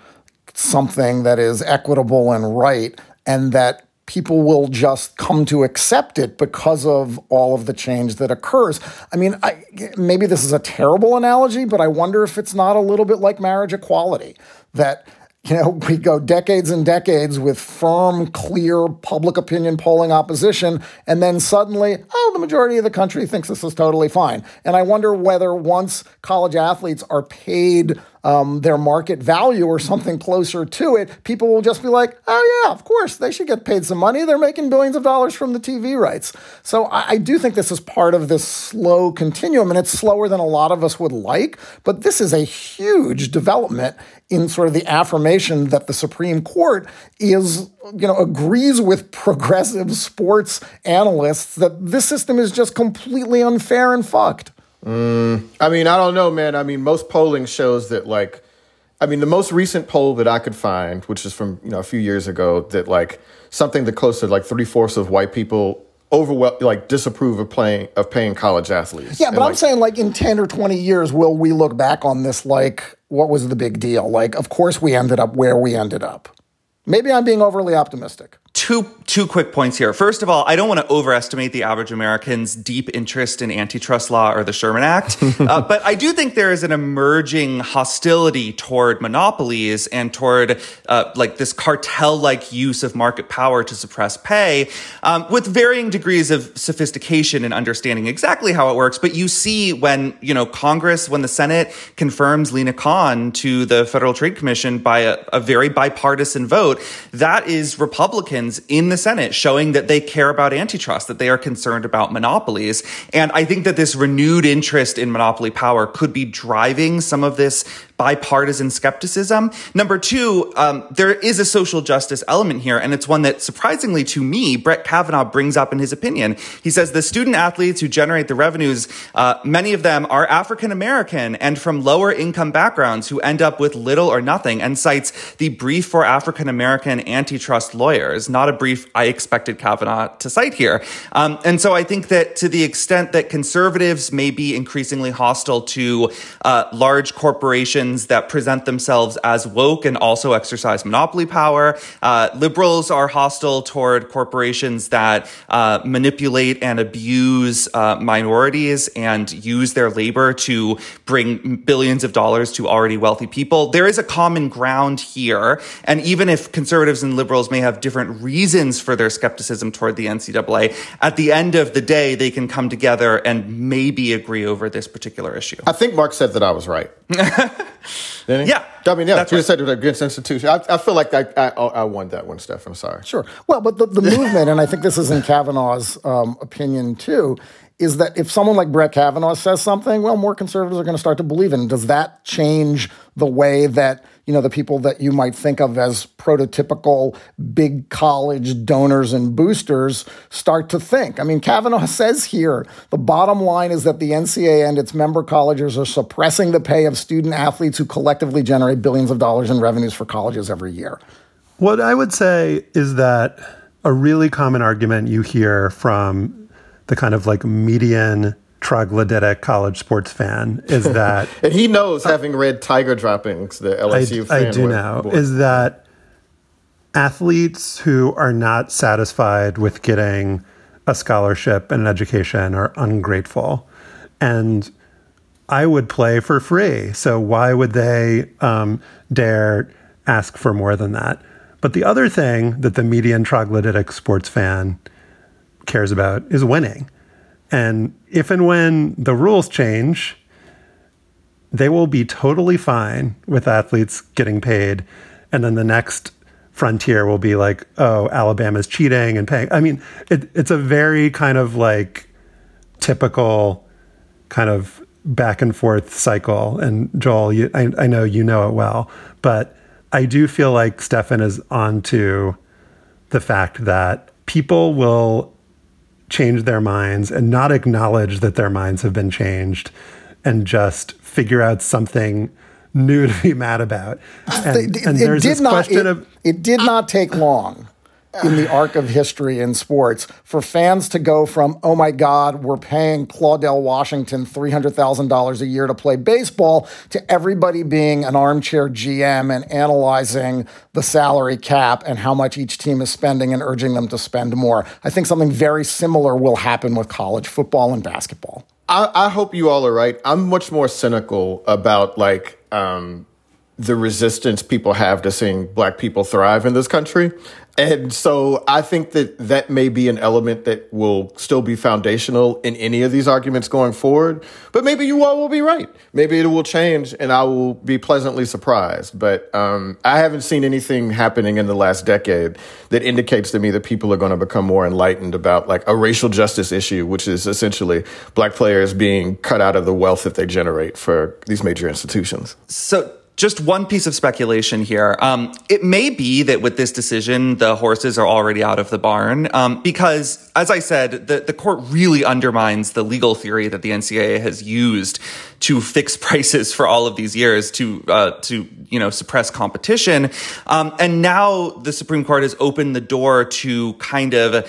something that is equitable and right and that people will just come to accept it because of all of the change that occurs. I mean, I, maybe this is a terrible analogy, but I wonder if it's not a little bit like marriage equality that you know, we go decades and decades with firm, clear public opinion polling opposition, and then suddenly, oh, the majority of the country thinks this is totally fine. And I wonder whether once college athletes are paid um, their market value or something closer to it, people will just be like, oh, yeah, of course, they should get paid some money. They're making billions of dollars from the TV rights. So I, I do think this is part of this slow continuum, and it's slower than a lot of us would like. But this is a huge development in sort of the affirmation that the Supreme Court is, you know, agrees with progressive sports analysts that this system is just completely unfair and fucked. Mm, I mean, I don't know, man. I mean, most polling shows that like, I mean, the most recent poll that I could find, which is from you know a few years ago, that like something that close to like three fourths of white people overwhelm like disapprove of playing of paying college athletes. Yeah, but and, I'm like, saying like in 10 or 20 years will we look back on this like what was the big deal? Like of course we ended up where we ended up. Maybe I'm being overly optimistic two two quick points here. First of all, I don't want to overestimate the average American's deep interest in antitrust law or the Sherman Act, uh, but I do think there is an emerging hostility toward monopolies and toward uh, like this cartel-like use of market power to suppress pay, um, with varying degrees of sophistication and understanding exactly how it works. But you see when you know Congress, when the Senate confirms Lina Khan to the Federal Trade Commission by a, a very bipartisan vote, that is Republicans Republicans in the Senate showing that they care about antitrust, that they are concerned about monopolies. And I think that this renewed interest in monopoly power could be driving some of this bipartisan skepticism. Number two, um, there is a social justice element here, and it's one that surprisingly to me, Brett Kavanaugh brings up in his opinion. He says the student athletes who generate the revenues, uh, many of them are African American and from lower income backgrounds who end up with little or nothing, and cites the brief for African American antitrust lawyers, not a brief I expected Kavanaugh to cite here. Um, and so I think that to the extent that conservatives may be increasingly hostile to uh, large corporations that present themselves as woke and also exercise monopoly power. Uh, liberals are hostile toward corporations that uh, manipulate and abuse uh, minorities and use their labor to bring billions of dollars to already wealthy people. There is a common ground here. And even if conservatives and liberals may have different reasons for their skepticism toward the NCAA, at the end of the day, they can come together and maybe agree over this particular issue. I think Mark said that I was right. Yeah. I mean, yeah, that's you right. said it against institution. I, I feel like I, I, I won that one, Steph. I'm sorry. Sure. Well, but the, the movement, and I think this is in Kavanaugh's um, opinion too, is that if someone like Brett Kavanaugh says something, well, more conservatives are going to start to believe. And does that change the way that you know the people that you might think of as prototypical big college donors and boosters start to think? I mean, Kavanaugh says here the bottom line is that the NCAA and its member colleges are suppressing the pay of student athletes who collectively generate billions of dollars in revenues for colleges every year. What I would say is that a really common argument you hear from the kind of like median troglodytic college sports fan is that and he knows having read tiger droppings the lsu I, I do know board. is that athletes who are not satisfied with getting a scholarship and an education are ungrateful and i would play for free so why would they um, dare ask for more than that but the other thing that the median troglodytic sports fan cares about is winning. And if and when the rules change, they will be totally fine with athletes getting paid. And then the next frontier will be like, oh, Alabama's cheating and paying. I mean, it, it's a very kind of like typical kind of back and forth cycle. And Joel, you, I, I know you know it well, but I do feel like Stefan is onto the fact that people will change their minds and not acknowledge that their minds have been changed and just figure out something new to be mad about. Ah, and, it, and there's this not, question it, of it did not take long in the arc of history in sports for fans to go from, oh my God, we're paying Claudell Washington $300,000 a year to play baseball, to everybody being an armchair GM and analyzing the salary cap and how much each team is spending and urging them to spend more. I think something very similar will happen with college football and basketball. I, I hope you all are right. I'm much more cynical about like, um, the resistance people have to seeing black people thrive in this country. And so I think that that may be an element that will still be foundational in any of these arguments going forward. But maybe you all will be right. Maybe it will change and I will be pleasantly surprised. But um, I haven't seen anything happening in the last decade that indicates to me that people are going to become more enlightened about like a racial justice issue, which is essentially black players being cut out of the wealth that they generate for these major institutions. So just one piece of speculation here. Um, it may be that with this decision, the horses are already out of the barn um, because, as I said, the, the court really undermines the legal theory that the NCAA has used to fix prices for all of these years to uh, to you know suppress competition. Um, and now the Supreme Court has opened the door to kind of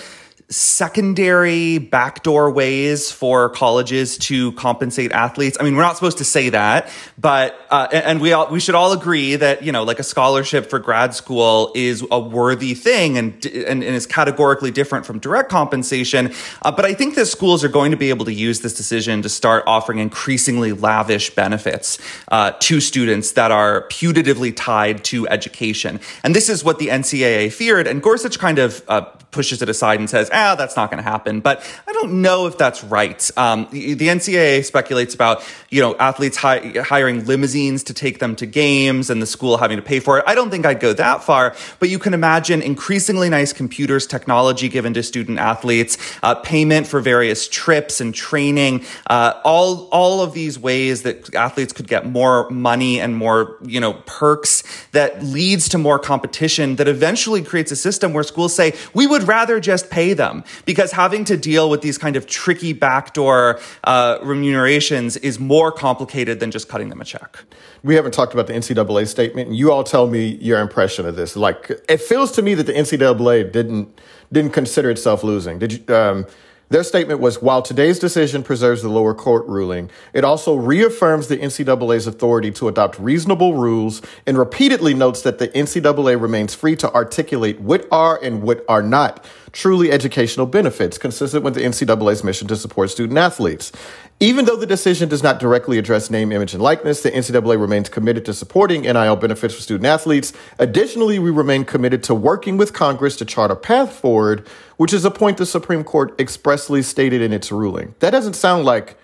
secondary backdoor ways for colleges to compensate athletes. I mean, we're not supposed to say that, but uh, and we all we should all agree that you know, like a scholarship for grad school is a worthy thing and and, and is categorically different from direct compensation. Uh, but I think that schools are going to be able to use this decision to start offering increasingly lavish benefits uh, to students that are putatively tied to education. And this is what the NCAA feared. And Gorsuch kind of uh, pushes it aside and says, ah, that's not going to happen. But I don't know if that's right. Um, the, the, NCAA speculates about, you know, athletes hi- hiring limousines to take them to games and the school having to pay for it. I don't think I'd go that far, but you can imagine increasingly nice computers, technology given to student athletes, uh, payment for various trips and training, uh, all, all of these ways that athletes could get more money and more, you know, perks that leads to more competition that eventually creates a system where schools say, we would would rather just pay them because having to deal with these kind of tricky backdoor uh, remunerations is more complicated than just cutting them a check. We haven't talked about the NCAA statement. And you all tell me your impression of this. Like, it feels to me that the NCAA didn't didn't consider itself losing. Did you? Um, their statement was while today's decision preserves the lower court ruling, it also reaffirms the NCAA's authority to adopt reasonable rules and repeatedly notes that the NCAA remains free to articulate what are and what are not truly educational benefits consistent with the NCAA's mission to support student athletes. Even though the decision does not directly address name, image, and likeness, the NCAA remains committed to supporting NIL benefits for student athletes. Additionally, we remain committed to working with Congress to chart a path forward, which is a point the Supreme Court expressly stated in its ruling. That doesn't sound like.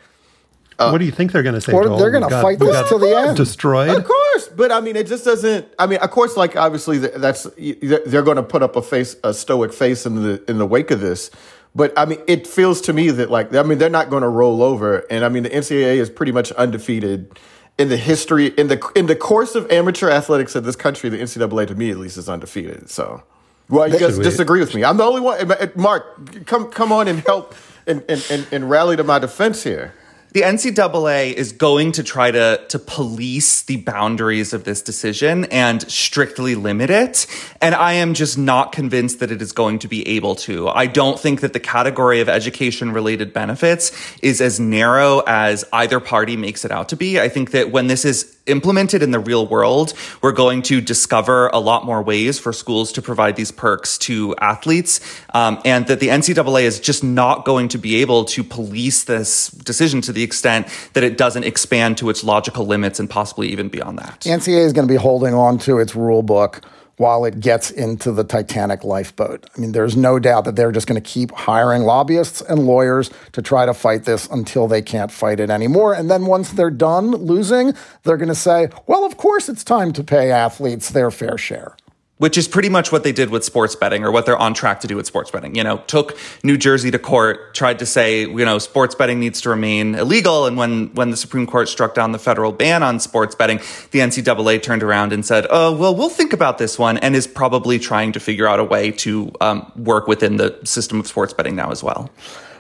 Uh, what do you think they're going to say? Or they're going to fight this to the end. Destroyed? Of course, but I mean, it just doesn't. I mean, of course, like obviously, that's they're going to put up a face, a stoic face in the in the wake of this. But I mean, it feels to me that like I mean, they're not going to roll over, and I mean, the NCAA is pretty much undefeated in the history in the in the course of amateur athletics in this country. The NCAA, to me at least, is undefeated. So, well, you guys disagree with me. I'm the only one. Mark, come come on and help and and, and, and rally to my defense here the NCAA is going to try to, to police the boundaries of this decision and strictly limit it. And I am just not convinced that it is going to be able to. I don't think that the category of education related benefits is as narrow as either party makes it out to be. I think that when this is implemented in the real world, we're going to discover a lot more ways for schools to provide these perks to athletes, um, and that the NCAA is just not going to be able to police this decision to the extent that it doesn't expand to its logical limits and possibly even beyond that. The NCAA is going to be holding on to its rule book while it gets into the Titanic lifeboat. I mean, there's no doubt that they're just going to keep hiring lobbyists and lawyers to try to fight this until they can't fight it anymore. And then once they're done losing, they're going to say, well, of course it's time to pay athletes their fair share which is pretty much what they did with sports betting or what they're on track to do with sports betting. You know, took New Jersey to court, tried to say, you know, sports betting needs to remain illegal. And when, when the Supreme Court struck down the federal ban on sports betting, the NCAA turned around and said, oh, well, we'll think about this one and is probably trying to figure out a way to um, work within the system of sports betting now as well.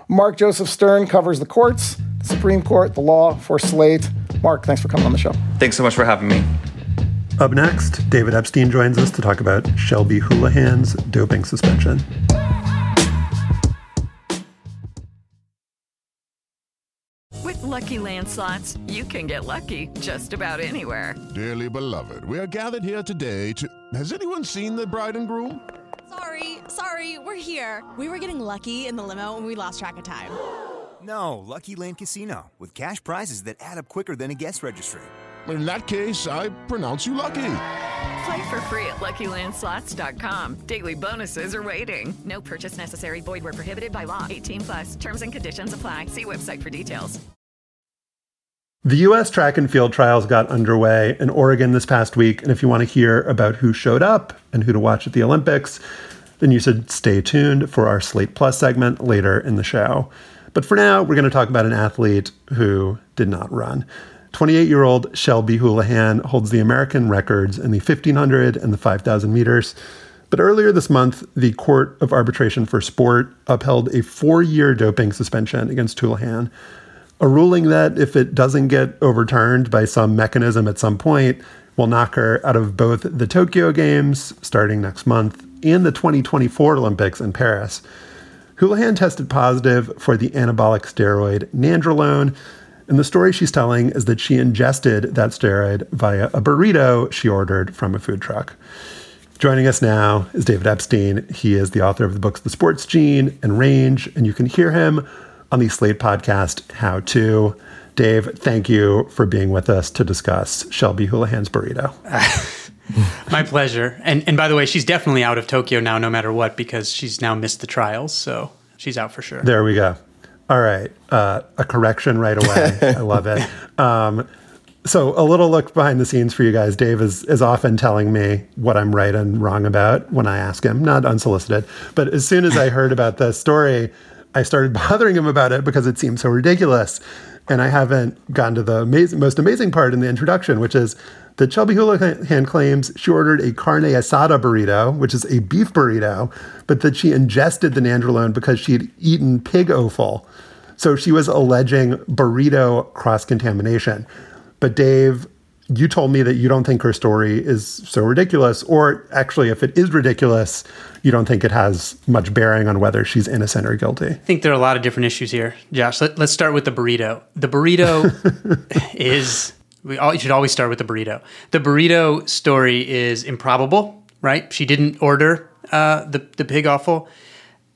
Mark Joseph Stern covers the courts, the Supreme Court, the law for Slate. Mark, thanks for coming on the show. Thanks so much for having me. Up next, David Epstein joins us to talk about Shelby Houlihan's doping suspension. With LuckyLand Slots, you can get lucky just about anywhere. Dearly beloved, we are gathered here today to. Has anyone seen the bride and groom? Sorry, sorry, we're here. We were getting lucky in the limo and we lost track of time. No, Lucky Land Casino, with cash prizes that add up quicker than a guest registry in that case, I pronounce you lucky. Play for free at LuckyLandSlots.com. Daily bonuses are waiting. No purchase necessary. Void were prohibited by law. 18 plus. Terms and conditions apply. See website for details. The U.S. track and field trials got underway in Oregon this past week, and if you want to hear about who showed up and who to watch at the Olympics, then you should stay tuned for our Slate Plus segment later in the show. But for now, we're going to talk about an athlete who did not run. 28 year old Shelby Houlihan holds the American records in the 1500 and the 5000 meters. But earlier this month, the Court of Arbitration for Sport upheld a four year doping suspension against Houlihan, a ruling that, if it doesn't get overturned by some mechanism at some point, will knock her out of both the Tokyo Games starting next month and the 2024 Olympics in Paris. Houlihan tested positive for the anabolic steroid nandrolone, and the story she's telling is that she ingested that steroid via a burrito she ordered from a food truck. Joining us now is David Epstein. He is the author of the books The Sports Gene and Range, and you can hear him on the Slate podcast, How To. Dave, thank you for being with us to discuss Shelby Houlihan's burrito. My pleasure. And and by the way, she's definitely out of Tokyo now, no matter what, because she's now missed the trials. So she's out for sure. There we go. All right. Uh, a correction right away. I love it. Um, so, a little look behind the scenes for you guys. Dave is, is often telling me what I'm right and wrong about when I ask him, not unsolicited. But as soon as I heard about the story, I started bothering him about it because it seemed so ridiculous. And I haven't gotten to the amazing, most amazing part in the introduction, which is that Shelby Houlihan claims she ordered a carne asada burrito, which is a beef burrito, but that she ingested the nandrolone because she had eaten pig offal. So she was alleging burrito cross contamination. But Dave, you told me that you don't think her story is so ridiculous, or actually, if it is ridiculous, you don't think it has much bearing on whether she's innocent or guilty. I think there are a lot of different issues here, Josh. Let, us start with the burrito. The burrito is we all, you should always start with the burrito. The burrito story is improbable, right? She didn't order uh, the the pig offal.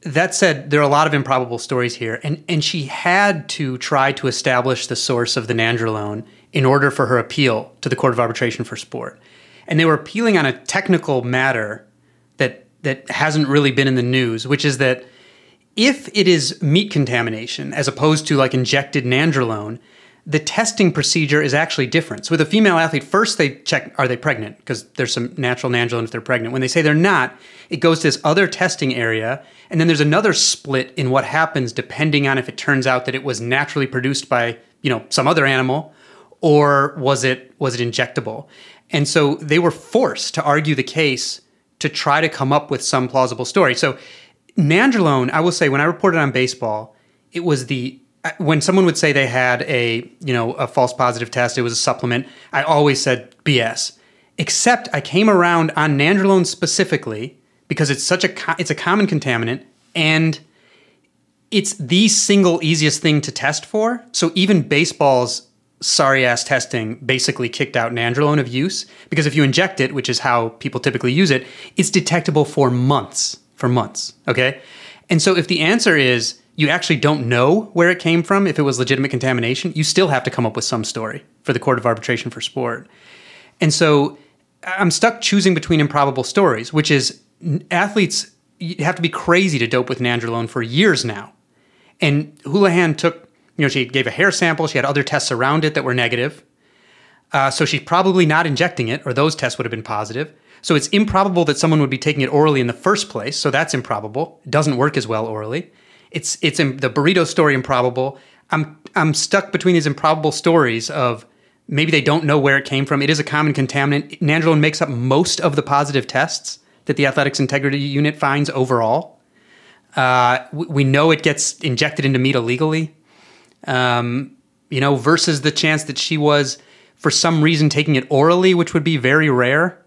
That said, there are a lot of improbable stories here, and and she had to try to establish the source of the nandrolone in order for her appeal to the Court of Arbitration for Sport, and they were appealing on a technical matter that that hasn't really been in the news, which is that if it is meat contamination as opposed to like injected nandrolone, the testing procedure is actually different. So with a female athlete, first they check are they pregnant because there's some natural nandrolone if they're pregnant. When they say they're not, it goes to this other testing area, and then there's another split in what happens depending on if it turns out that it was naturally produced by you know some other animal or was it was it injectable. And so they were forced to argue the case to try to come up with some plausible story. So nandrolone, I will say, when I reported on baseball, it was the when someone would say they had a you know a false positive test, it was a supplement. I always said BS. Except I came around on nandrolone specifically because it's such a it's a common contaminant and it's the single easiest thing to test for. So even baseball's sorry ass testing basically kicked out nandrolone of use because if you inject it, which is how people typically use it, it's detectable for months. For months. Okay. And so if the answer is you actually don't know where it came from, if it was legitimate contamination, you still have to come up with some story for the Court of Arbitration for Sport. And so I'm stuck choosing between improbable stories, which is athletes have to be crazy to dope with nandrolone for years now. And Houlihan took, you know, she gave a hair sample, she had other tests around it that were negative. Uh, so she's probably not injecting it, or those tests would have been positive. So it's improbable that someone would be taking it orally in the first place. So that's improbable. It doesn't work as well orally. It's it's the burrito story improbable. I'm I'm stuck between these improbable stories of maybe they don't know where it came from. It is a common contaminant. Nandrolone makes up most of the positive tests that the Athletics Integrity Unit finds overall. Uh, we, we, know it gets injected into meat illegally. Um, you know, versus the chance that she was for some reason taking it orally, which would be very rare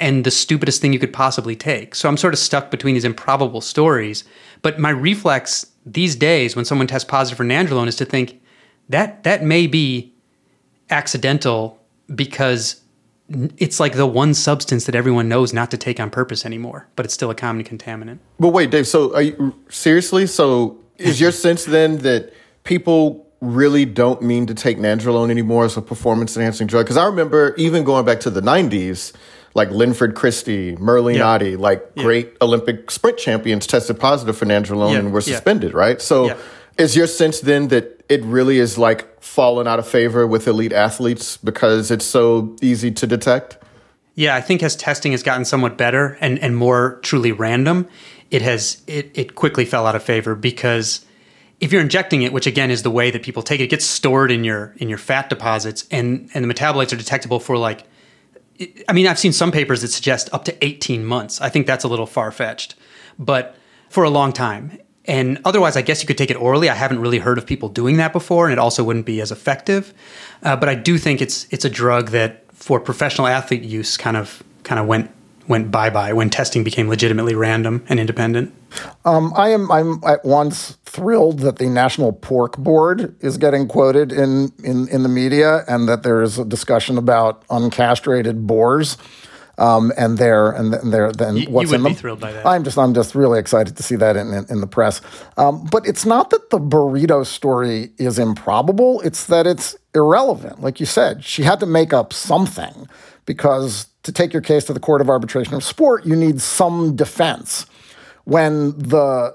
and the stupidest thing you could possibly take. So I'm sort of stuck between these improbable stories. But my reflex these days when someone tests positive for nandrolone is to think that that may be accidental because it's like the one substance that everyone knows not to take on purpose anymore, but it's still a common contaminant. But wait, Dave, so are you seriously? So is your sense then that people really don't mean to take nandrolone anymore as a performance enhancing drug. Because I remember even going back to the 90s, like Linford Christie, Merlene Yeah. Like Yeah. great Olympic sprint champions tested positive for nandrolone Yeah, and were suspended, right? So is your sense then that it really is like fallen out of favor with elite athletes because it's so easy to detect? Yeah, I think as testing has gotten somewhat better and, and more truly random, it has it, it quickly fell out of favor because if you're injecting it, which again is the way that people take it, it gets stored in your in your fat deposits and and the metabolites are detectable for like I mean, I've seen some papers that suggest up to 18 months. I think that's a little far fetched, but for a long time. And otherwise, I guess you could take it orally. I haven't really heard of people doing that before, and it also wouldn't be as effective. Uh, but I do think it's it's a drug that for professional athlete use kind of kind of went went bye bye when testing became legitimately random and independent. Um, I am I'm at once thrilled that the National Pork Board is getting quoted in, in, in the media and that there's a discussion about uncastrated boars. Um, and their and th- and their then You- you what's would in be them. thrilled by that. I'm just I'm just really excited to see that in in, in the press. Um, but it's not that the burrito story is improbable; it's that it's irrelevant. Like you said, she had to make up something because to take your case to the Court of Arbitration of Sport, you need some defense. When the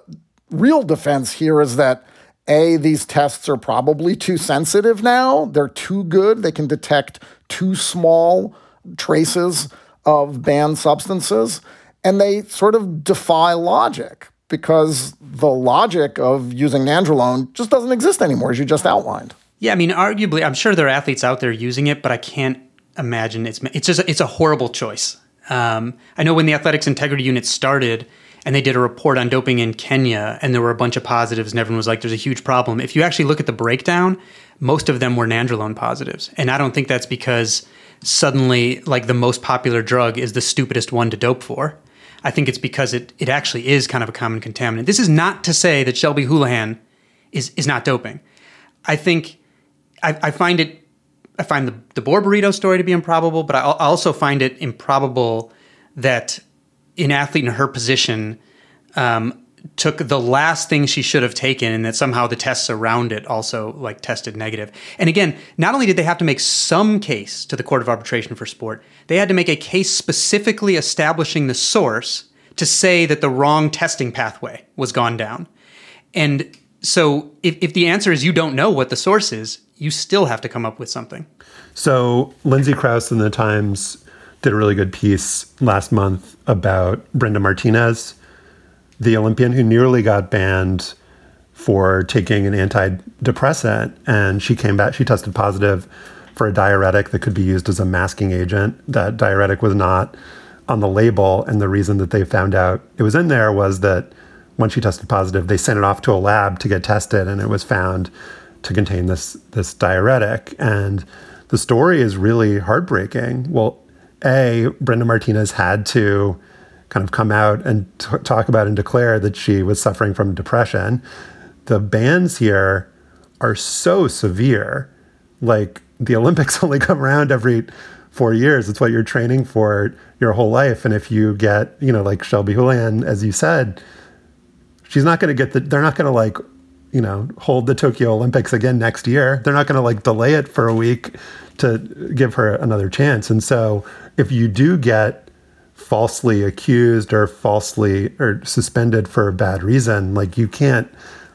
real defense here is that a these tests are probably too sensitive now. They're too good. They can detect too small traces of banned substances. And they sort of defy logic because the logic of using nandrolone just doesn't exist anymore as you just outlined. Yeah, I mean, arguably, I'm sure there are athletes out there using it, but I can't imagine it's it's just it's a horrible choice. Um, I know when the Athletics Integrity Unit started, and they did a report on doping in Kenya, and there were a bunch of positives, and everyone was like, "There's a huge problem." If you actually look at the breakdown, most of them were nandrolone positives, and I don't think that's because suddenly, like the most popular drug is the stupidest one to dope for. I think it's because it it actually is kind of a common contaminant. This is not to say that Shelby Houlihan is is not doping. I think I, I find it. I find the the boar burrito story to be improbable, but I also find it improbable that an athlete in her position um, took the last thing she should have taken, and that somehow the tests around it also like tested negative. And again, not only did they have to make some case to the Court of Arbitration for Sport, they had to make a case specifically establishing the source to say that the wrong testing pathway was gone down. And so, if, if the answer is you don't know what the source is, you still have to come up with something. So Lindsay Crouse in the Times did a really good piece last month about Brenda Martinez, the Olympian who nearly got banned for taking an antidepressant, and she came back. She tested positive for a diuretic that could be used as a masking agent. That diuretic was not on the label, and the reason that they found out it was in there was that when she tested positive, they sent it off to a lab to get tested, and it was found to contain this this diuretic. And the story is really heartbreaking. Well, a Brenda Martinez had to kind of come out and t- talk about and declare that she was suffering from depression. The bans here are so severe. Like the Olympics only come around every four years. It's what you're training for your whole life. And if you get, you know, like Shelby Houlihan, as you said, she's not going to get the, they're not going to like, you know, hold the Tokyo Olympics again next year. They're not going to like delay it for a week to give her another chance. And so if you do get falsely accused or falsely or suspended for a bad reason, like you can't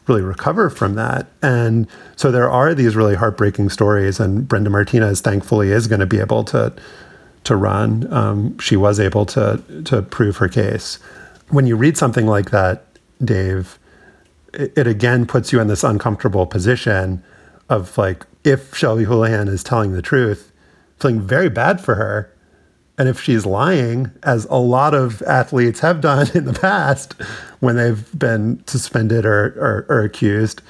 really recover from that. And so there are these really heartbreaking stories. And Brenda Martinez, thankfully, is going to be able to to run. Um, she was able to to prove her case. When you read something like that, Dave, it, again puts you in this uncomfortable position of like, if Shelby Houlihan is telling the truth, feeling very bad for her. And if she's lying, as a lot of athletes have done in the past when they've been suspended or, or, or accused,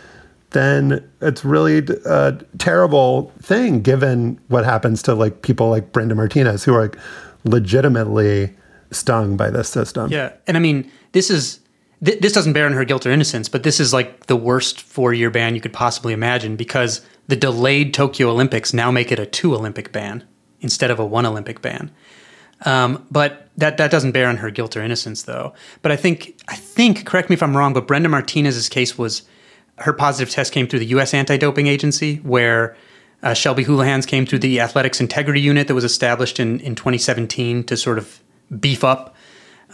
then it's really a terrible thing given what happens to like people like Brenda Martinez who are like legitimately stung by this system. Yeah, and I mean, this is th- this doesn't bear on her guilt or innocence, but this is like the worst four-year ban you could possibly imagine because the delayed Tokyo Olympics now make it a two Olympic ban instead of a one Olympic ban. Um, but that that doesn't bear on her guilt or innocence, though. But I think I think correct me if I'm wrong, but Brenda Martinez's case was her positive test came through the U.S. Anti-Doping Agency, where uh, Shelby Houlihan's came through the Athletics Integrity Unit that was established in, in 2017 to sort of beef up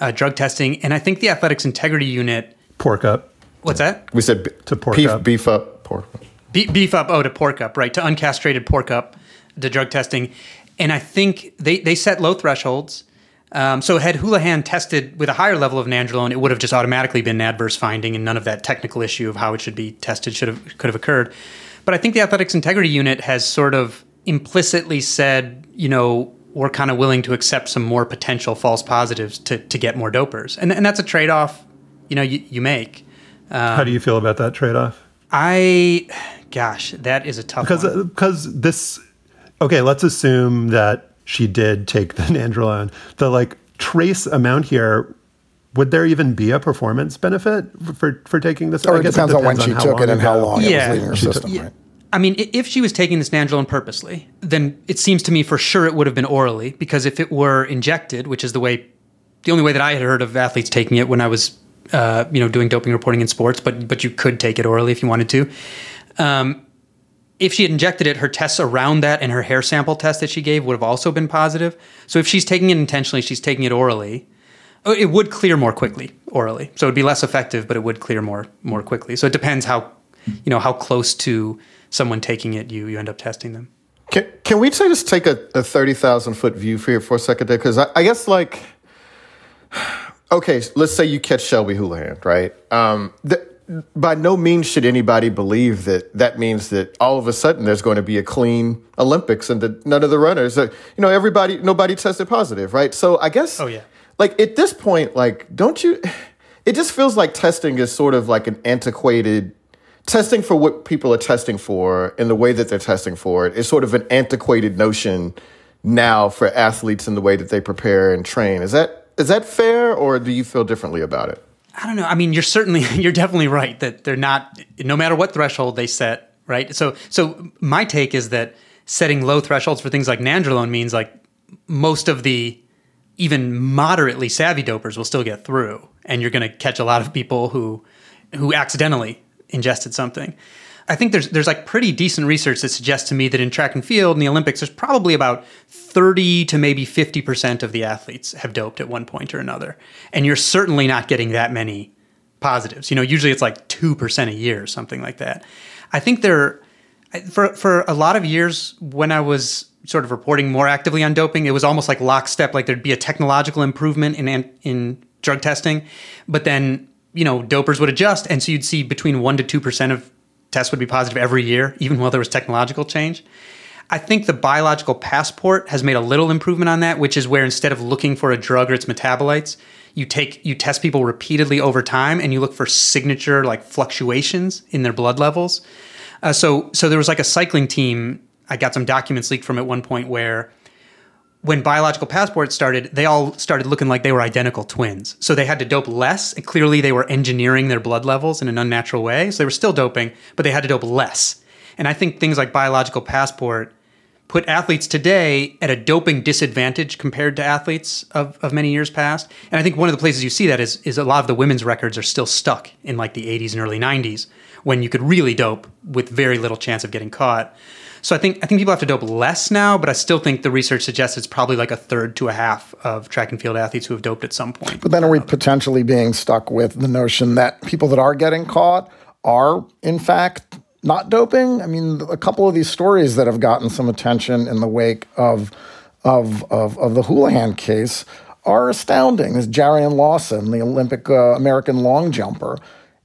uh, drug testing. And I think the Athletics Integrity Unit pork up. What's that? We said b- to pork beef, up. beef up, pork. Be- beef up. Oh, to pork up, right? To uncastrated pork up, to drug testing. And I think they they set low thresholds. Um, so had Houlihan tested with a higher level of nandrolone, it would have just automatically been an adverse finding, and none of that technical issue of how it should be tested should have could have occurred. But I think the Athletics Integrity Unit has sort of implicitly said, you know, we're kind of willing to accept some more potential false positives to, to get more dopers. And, and that's a trade off, you know, you, you make. Um, How do you feel about that trade off? I, gosh, that is a tough because one. because this okay let's assume that she did take the nandrolone the like trace amount here would there even be a performance benefit for for taking this Or I it guess depends on when she how took it and how ago. long it Yeah. was leaving her She system, Yeah. right? I mean, if she was taking this nandrolone purposely, then it seems to me for sure it would have been orally because if it were injected, which is the way, the only way that I had heard of athletes taking it when I was, uh, you know, doing doping reporting in sports, but but you could take it orally if you wanted to. Um, if she had injected it, her tests around that and her hair sample test that she gave would have also been positive. So if she's taking it intentionally, she's taking it orally. oh, It would clear more quickly orally, so it'd be less effective, but it would clear more more quickly. So it depends how, you know, how close to someone taking it you you end up testing them. Can, can we just take a, a 30,000 foot view for, for a second there? Because I, I guess, like, okay, let's say you catch Shelby Houlihan, right? Um, the, by no means should anybody believe that that means that all of a sudden there's going to be a clean Olympics and that none of the runners, are, you know, everybody, nobody tested positive, right? So I guess, Oh, yeah. like, at this point, like, don't you, it just feels like testing is sort of like an antiquated testing for what people are testing for and the way that they're testing for it is sort of an antiquated notion now for athletes in the way that they prepare and train. Is that is that fair or do you feel differently about it? I don't know. I mean, you're certainly you're definitely right that they're not no matter what threshold they set, right? So so my take is that setting low thresholds for things like nandrolone means like most of the even moderately savvy dopers will still get through and you're going to catch a lot of people who who accidentally ingested something. I think there's there's like pretty decent research that suggests to me that in track and field in the Olympics, there's probably about 30 to maybe 50% of the athletes have doped at one point or another. And you're certainly not getting that many positives. You know, usually it's like 2% a year or something like that. I think there for for a lot of years when I was sort of reporting more actively on doping, it was almost like lockstep like there'd be a technological improvement in in drug testing, but then, you know, dopers would adjust and so you'd see between 1 to 2% of tests would be positive every year, even while there was technological change. I think the biological passport has made a little improvement on that, which is where instead of looking for a drug or its metabolites, you take you test people repeatedly over time and you look for signature like fluctuations in their blood levels. Uh, so so there was like a cycling team. I got some documents leaked from at one point where when biological passports started, they all started looking like they were identical twins. So they had to dope less, and clearly they were engineering their blood levels in an unnatural way. So they were still doping, but they had to dope less. And I think things like biological passport put athletes today at a doping disadvantage compared to athletes of, of many years past. And I think one of the places you see that is is a lot of the women's records are still stuck in like the 80s and early 90s when you could really dope with very little chance of getting caught. So I think I think people have to dope less now, but I still think the research suggests it's probably like a third to a half of track and field athletes who have doped at some point. But then are we potentially being stuck with the notion that people that are getting caught are, in fact, not doping? I mean, a couple of these stories that have gotten some attention in the wake of of of, of the Houlihan case are astounding. This Jarrion Lawson, the Olympic uh, American long jumper,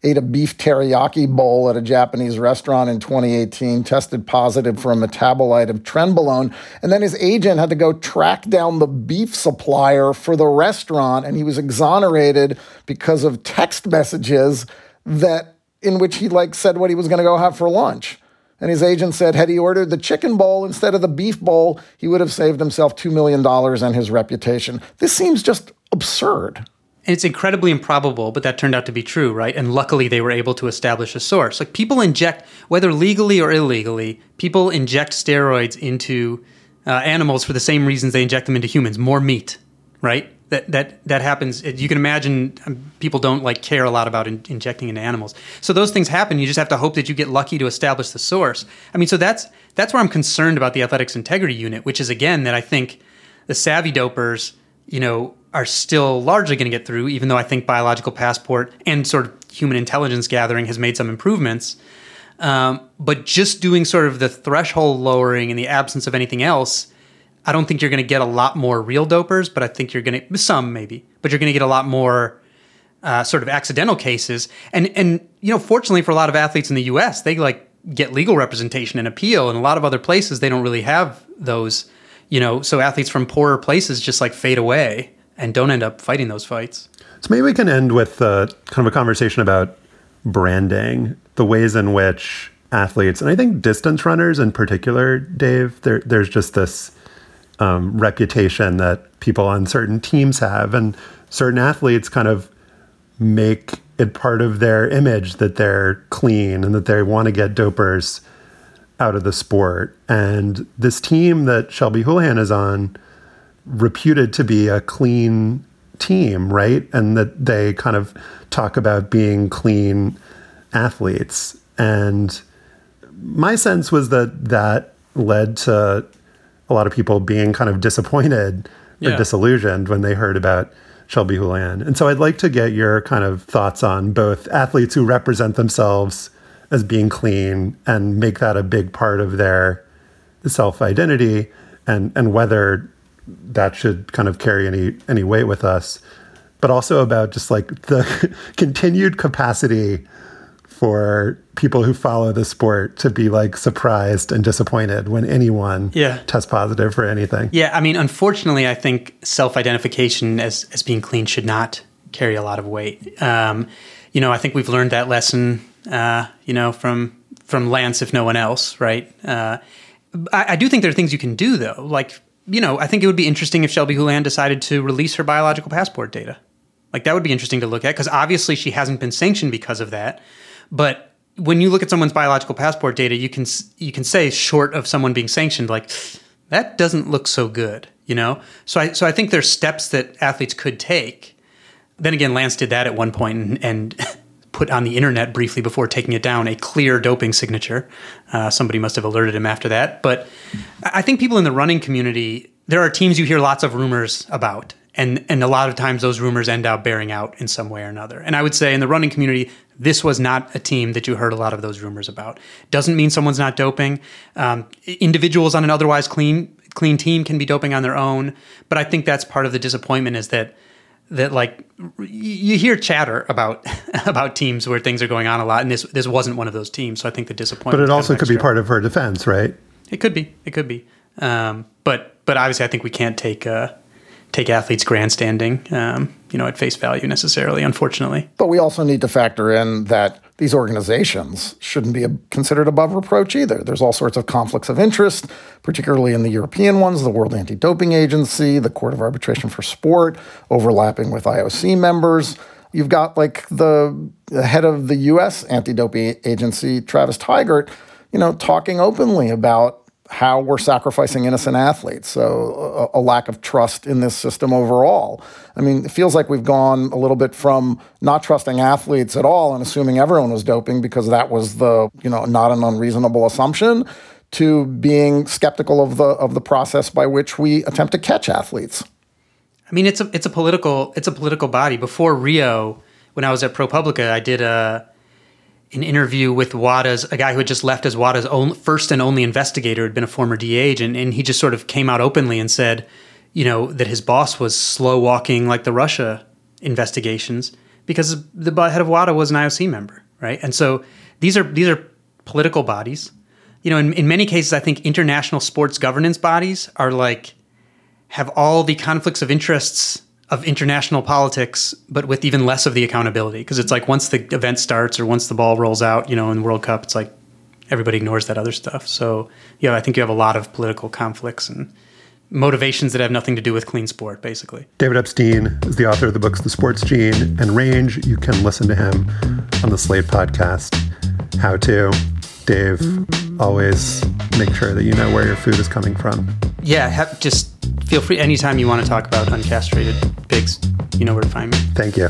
ate a beef teriyaki bowl at a Japanese restaurant in 2018, tested positive for a metabolite of trenbolone, and then his agent had to go track down the beef supplier for the restaurant, and he was exonerated because of text messages that in which he like said what he was going to go have for lunch. And his agent said, had he ordered the chicken bowl instead of the beef bowl, he would have saved himself $2 million and his reputation. This seems just absurd. It's incredibly improbable, but that turned out to be true, right? And luckily they were able to establish a source. Like people inject, whether legally or illegally, people inject steroids into uh, animals for the same reasons they inject them into humans more meat, right? that that that happens. You can imagine um, people don't like care a lot about in, injecting into animals. So those things happen. You just have to hope that you get lucky to establish the source. I mean, so that's that's where I'm concerned about the athletics integrity unit, which is again that I think the savvy dopers, you know, are still largely going to get through, even though I think biological passport and sort of human intelligence gathering has made some improvements. Um, but just doing sort of the threshold lowering in the absence of anything else I don't think you're going to get a lot more real dopers, but I think you're going to some maybe, but you're going to get a lot more uh, sort of accidental cases. And and you know, fortunately for a lot of athletes in the U.S., they like get legal representation and appeal. And a lot of other places, they don't really have those. You know, so athletes from poorer places just like fade away and don't end up fighting those fights. So maybe we can end with uh, kind of a conversation about branding, the ways in which athletes, and I think distance runners in particular, Dave, there, there's just this um, reputation that people on certain teams have, and certain athletes kind of make it part of their image that they're clean and that they want to get dopers out of the sport. And this team that Shelby Houlihan is on, reputed to be a clean team, right? And that they kind of talk about being clean athletes. And my sense was that that led to a lot of people being kind of disappointed or yeah. disillusioned when they heard about Shelby Houlihan. And so I'd like to get your kind of thoughts on both athletes who represent themselves as being clean and make that a big part of their self identity and, and whether that should kind of carry any, any weight with us, but also about just like the continued capacity for people who follow the sport to be like surprised and disappointed when anyone yeah. tests positive for anything. Yeah, I mean, unfortunately, I think self-identification as as being clean should not carry a lot of weight. Um, you know, I think we've learned that lesson. Uh, you know, from from Lance, if no one else, right? Uh, I, I do think there are things you can do though, like you know, I think it would be interesting if Shelby Houlihan decided to release her biological passport data. Like that would be interesting to look at because obviously she hasn't been sanctioned because of that. But when you look at someone's biological passport data, you can you can say short of someone being sanctioned, like that doesn't look so good, you know. So I so I think there's steps that athletes could take. Then again, Lance did that at one point and, and put on the internet briefly before taking it down a clear doping signature. Uh, somebody must have alerted him after that. But I think people in the running community, there are teams you hear lots of rumors about. And, and a lot of times those rumors end up bearing out in some way or another. And I would say in the running community, this was not a team that you heard a lot of those rumors about. Doesn't mean someone's not doping. Um, individuals on an otherwise clean clean team can be doping on their own, but I think that's part of the disappointment is that that like you hear chatter about about teams where things are going on a lot, and this this wasn't one of those teams. So I think the disappointment. But it also could be part of her defense, right? It could be. It could be. Um, but but obviously, I think we can't take. Uh, take athletes grandstanding, um, you know, at face value necessarily, unfortunately. But we also need to factor in that these organizations shouldn't be considered above reproach either. There's all sorts of conflicts of interest, particularly in the European ones, the World Anti Doping Agency, the Court of Arbitration for Sport, overlapping with IOC members. You've got like the head of the US anti doping agency, Travis Tygart, you know, talking openly about how we're sacrificing innocent athletes. So, a, a, lack of trust in this system overall. I mean, it feels like we've gone a little bit from not trusting athletes at all and assuming everyone was doping because that was the, you know, not an unreasonable assumption to being skeptical of the of the process by which we attempt to catch athletes. I mean, it's a it's a political it's a political body. Before Rio, when I was at ProPublica, I did a an interview with WADA's, a guy who had just left as WADA's own, first and only investigator, had been a former DA agent, and he just sort of came out openly and said, you know, that his boss was slow walking like the Russia investigations because the head of WADA was an IOC member, right? And so these are these are political bodies. You know, in, in many cases, I think international sports governance bodies are like have all the conflicts of interests of international politics, but with even less of the accountability. Because it's like once the event starts or once the ball rolls out, you know, in the World Cup, it's like everybody ignores that other stuff. So, yeah, I think you have a lot of political conflicts and motivations that have nothing to do with clean sport, basically. David Epstein is the author of the books The Sports Gene and Range. You can listen to him on the Slate podcast. How to. Dave, always make sure that you know where your food is coming from. Yeah, have, just feel free anytime you want to talk about uncastrated pigs. You know where to find me. Thank you.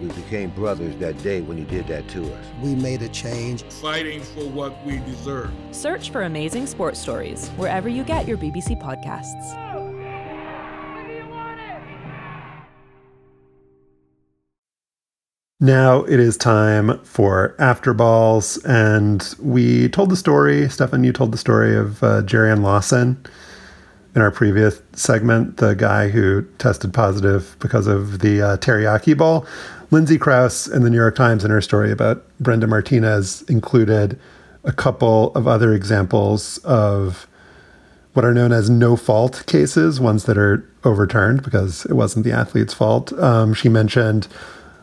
We became brothers that day when you did that to us. We made a change. Fighting for what we deserve. Search for Amazing Sports Stories wherever you get your BBC podcasts. Now it is time for After Balls, and we told the story. Stefan, you told the story of uh, Jarrion Lawson in our previous segment, the guy who tested positive because of the uh, teriyaki ball. Lindsay Crouse in the New York Times in her story about Brenda Martinez included a couple of other examples of what are known as no fault cases, ones that are overturned because it wasn't the athlete's fault. Um, she mentioned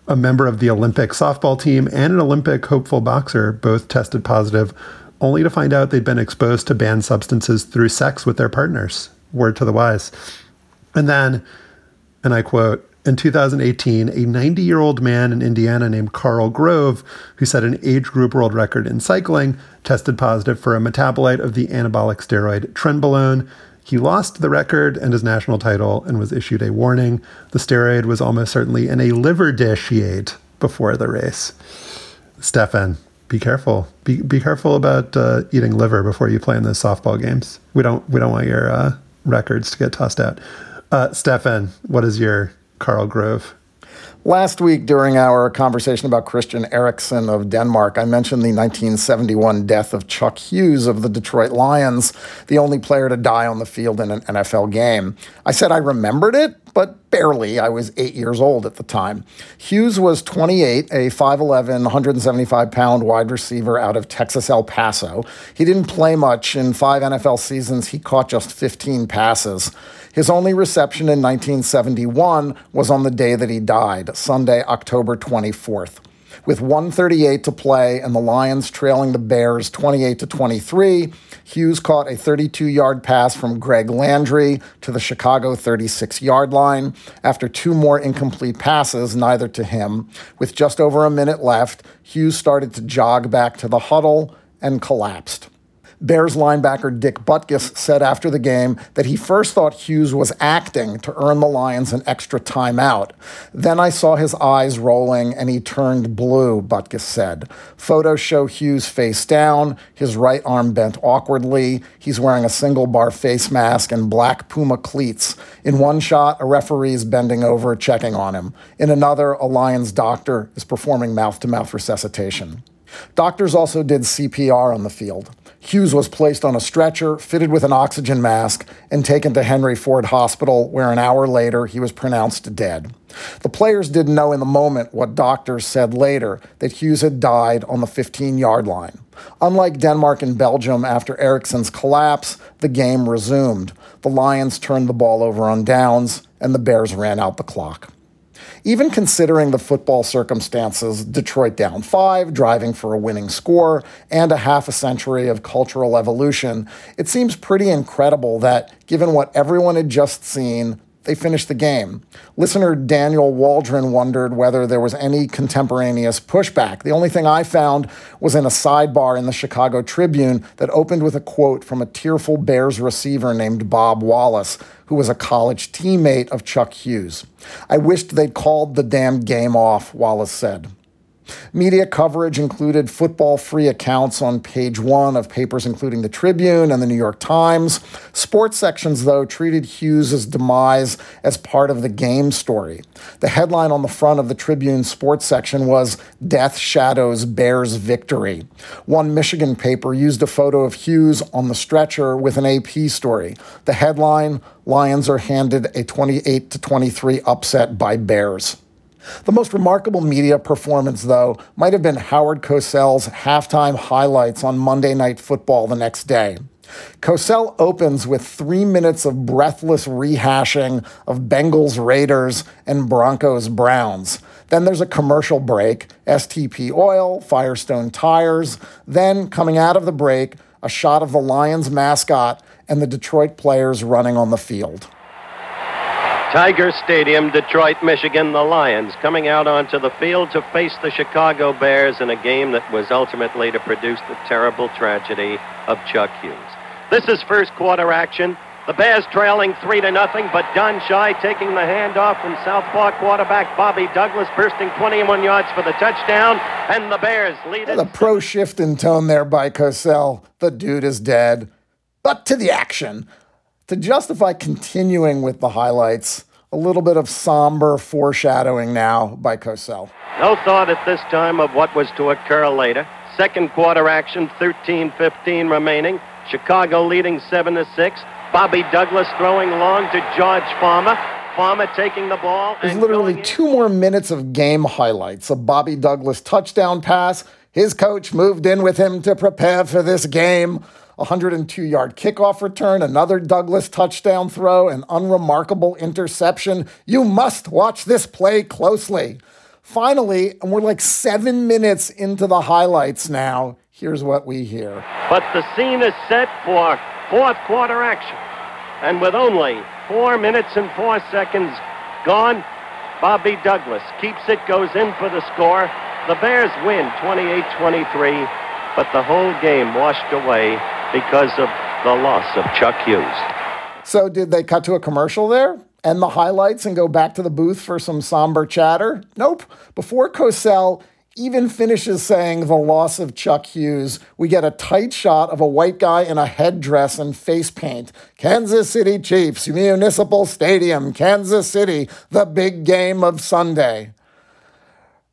a member of the Olympic softball team and an Olympic hopeful boxer both tested positive, only to find out they'd been exposed to banned substances through sex with their partners. Word to the wise. And then, and I quote, in 2018, a 90 year old man in Indiana named Carl Grove, who set an age group world record in cycling, tested positive for a metabolite of the anabolic steroid trenbolone. He lost the record and his national title and was issued a warning. The steroid was almost certainly in a liver dish he ate before the race. Stefan, be careful. Be be careful about uh, eating liver before you play in those softball games. We don't we don't want your uh, records to get tossed out. Uh, Stefan, what is your Carl Grove? Last week, during our conversation about Christian Eriksen of Denmark, I mentioned the 1971 death of Chuck Hughes of the Detroit Lions, the only player to die on the field in an NFL game. I said I remembered it, but barely. I was eight years old at the time. Hughes was 28, a 5'11, 175 pound wide receiver out of Texas El Paso. He didn't play much. In five NFL seasons, he caught just 15 passes. His only reception in 1971 was on the day that he died, Sunday, October 24th. With 138 to play and the Lions trailing the Bears 28 to 23, Hughes caught a 32-yard pass from Greg Landry to the Chicago 36-yard line after two more incomplete passes, neither to him. With just over a minute left, Hughes started to jog back to the huddle and collapsed. Bears linebacker Dick Butkus said after the game that he first thought Hughes was acting to earn the Lions an extra timeout. Then I saw his eyes rolling and he turned blue, Butkus said. Photos show Hughes face down, his right arm bent awkwardly. He's wearing a single bar face mask and black Puma cleats. In one shot, a referee is bending over, checking on him. In another, a Lions doctor is performing mouth to mouth resuscitation. Doctors also did CPR on the field. Hughes was placed on a stretcher, fitted with an oxygen mask, and taken to Henry Ford Hospital, where an hour later he was pronounced dead. The players didn't know in the moment what doctors said later that Hughes had died on the 15 yard line. Unlike Denmark and Belgium after Eriksen's collapse, the game resumed. The Lions turned the ball over on downs, and the Bears ran out the clock. Even considering the football circumstances, Detroit down five, driving for a winning score, and a half a century of cultural evolution, it seems pretty incredible that, given what everyone had just seen, they finished the game. Listener Daniel Waldron wondered whether there was any contemporaneous pushback. The only thing I found was in a sidebar in the Chicago Tribune that opened with a quote from a tearful Bears receiver named Bob Wallace, who was a college teammate of Chuck Hughes. I wished they'd called the damn game off, Wallace said. Media coverage included football free accounts on page one of papers including the Tribune and the New York Times. Sports sections, though, treated Hughes' demise as part of the game story. The headline on the front of the Tribune sports section was Death Shadows Bears Victory. One Michigan paper used a photo of Hughes on the stretcher with an AP story. The headline Lions are handed a 28 to 23 upset by Bears. The most remarkable media performance, though, might have been Howard Cosell's halftime highlights on Monday Night Football the next day. Cosell opens with three minutes of breathless rehashing of Bengals Raiders and Broncos Browns. Then there's a commercial break, STP Oil, Firestone Tires. Then, coming out of the break, a shot of the Lions mascot and the Detroit players running on the field. Tiger Stadium, Detroit, Michigan, the Lions coming out onto the field to face the Chicago Bears in a game that was ultimately to produce the terrible tragedy of Chuck Hughes. This is first quarter action. The Bears trailing three to nothing, but Don Shy taking the handoff from Southpaw quarterback Bobby Douglas bursting 21 yards for the touchdown, and the Bears lead. The pro shift in tone there by Cosell. The dude is dead. But to the action. To justify continuing with the highlights, a little bit of somber foreshadowing now by Cosell. No thought at this time of what was to occur later. Second quarter action, 13-15 remaining. Chicago leading 7 to 6. Bobby Douglas throwing long to George Farmer. Farmer taking the ball. There's literally two more minutes of game highlights. A Bobby Douglas touchdown pass. His coach moved in with him to prepare for this game. 102 yard kickoff return, another Douglas touchdown throw, an unremarkable interception. You must watch this play closely. Finally, and we're like seven minutes into the highlights now, here's what we hear. But the scene is set for fourth quarter action. And with only four minutes and four seconds gone, Bobby Douglas keeps it, goes in for the score. The Bears win 28 23, but the whole game washed away because of the loss of Chuck Hughes. So, did they cut to a commercial there? End the highlights and go back to the booth for some somber chatter? Nope. Before Cosell even finishes saying the loss of Chuck Hughes, we get a tight shot of a white guy in a headdress and face paint. Kansas City Chiefs, Municipal Stadium, Kansas City, the big game of Sunday.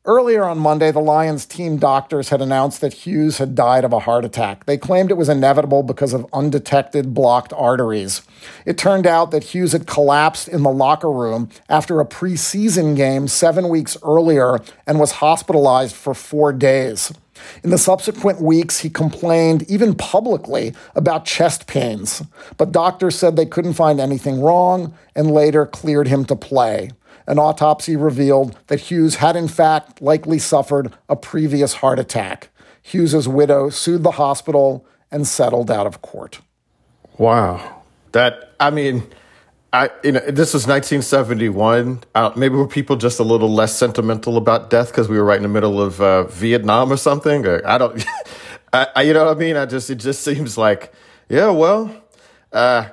Earlier on Monday, the Lions team doctors had announced that Hughes had died of a heart attack. They claimed it was inevitable because of undetected blocked arteries. It turned out that Hughes had collapsed in the locker room after a preseason game seven weeks earlier and was hospitalized for four days. In the subsequent weeks, he complained, even publicly, about chest pains, but doctors said they couldn't find anything wrong and later cleared him to play an autopsy revealed that Hughes had in fact likely suffered a previous heart attack. Hughes's widow sued the hospital and settled out of court. Wow. That, I mean, I, you know, this was 1971. Uh, maybe were people just a little less sentimental about death because we were right in the middle of uh, Vietnam or something? Or I don't, I, I, you know what I mean? I just, it just seems like, yeah, well, uh,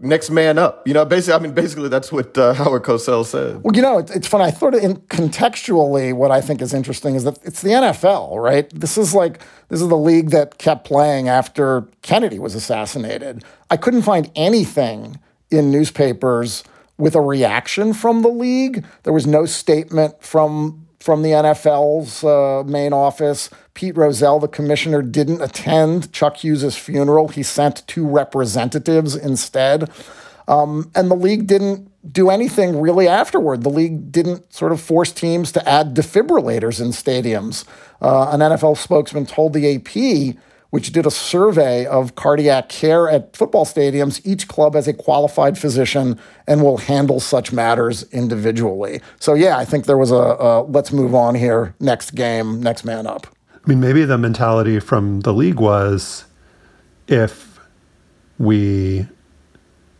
next man up. You know, basically, I mean, basically, that's what uh, Howard Cosell said. Well, you know, it, it's funny. I thought in contextually, what I think is interesting is that it's the NFL, right? This is like this is the league that kept playing after Kennedy was assassinated. I couldn't find anything in newspapers with a reaction from the league. There was no statement from from the NFL's uh, main office. Pete Rozelle, the commissioner, didn't attend Chuck Hughes' funeral. He sent two representatives instead. Um, and the league didn't do anything really afterward. The league didn't sort of force teams to add defibrillators in stadiums. Uh, an NFL spokesman told the AP which did a survey of cardiac care at football stadiums. Each club has a qualified physician and will handle such matters individually. So, yeah, I think there was a, a let's move on here, next game, next man up. I mean, maybe the mentality from the league was if we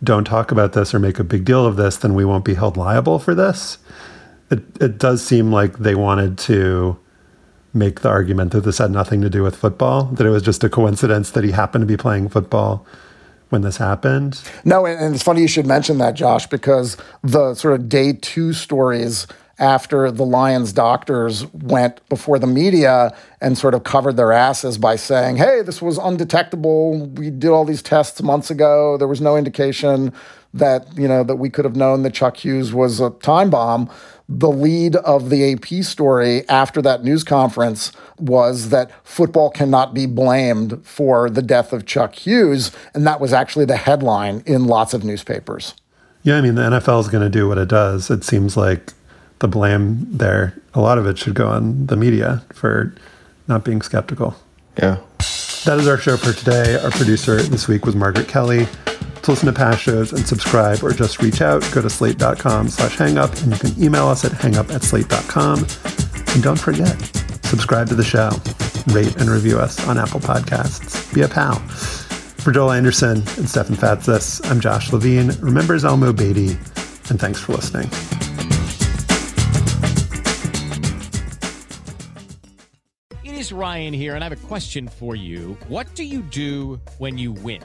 don't talk about this or make a big deal of this, then we won't be held liable for this. It, it does seem like they wanted to make the argument that this had nothing to do with football, that it was just a coincidence that he happened to be playing football when this happened. No, and, it's funny you should mention that, Josh, because the sort of day two stories after the Lions doctors went before the media and sort of covered their asses by saying, hey, this was undetectable. We did all these tests months ago. There was no indication that, you know, that we could have known that Chuck Hughes was a time bomb the lead of the AP story after that news conference was that football cannot be blamed for the death of Chuck Hughes. And that was actually the headline in lots of newspapers. Yeah, I mean, the NFL is going to do what it does. It seems like the blame there, a lot of it should go on the media for not being skeptical. Yeah. That is our show for today. Our producer this week was Margaret Kelly. To listen to past shows and subscribe or just reach out, go to slate.com slash hangup and you can email us at hangup at slate.com. And don't forget, subscribe to the show, rate and review us on Apple Podcasts. Be a pal. For Joel Anderson and Stefan Fatsis, I'm Josh Levin. Remember Zelmo Beatty, and thanks for listening. It is Ryan here, and I have a question for you. What do you do when you win?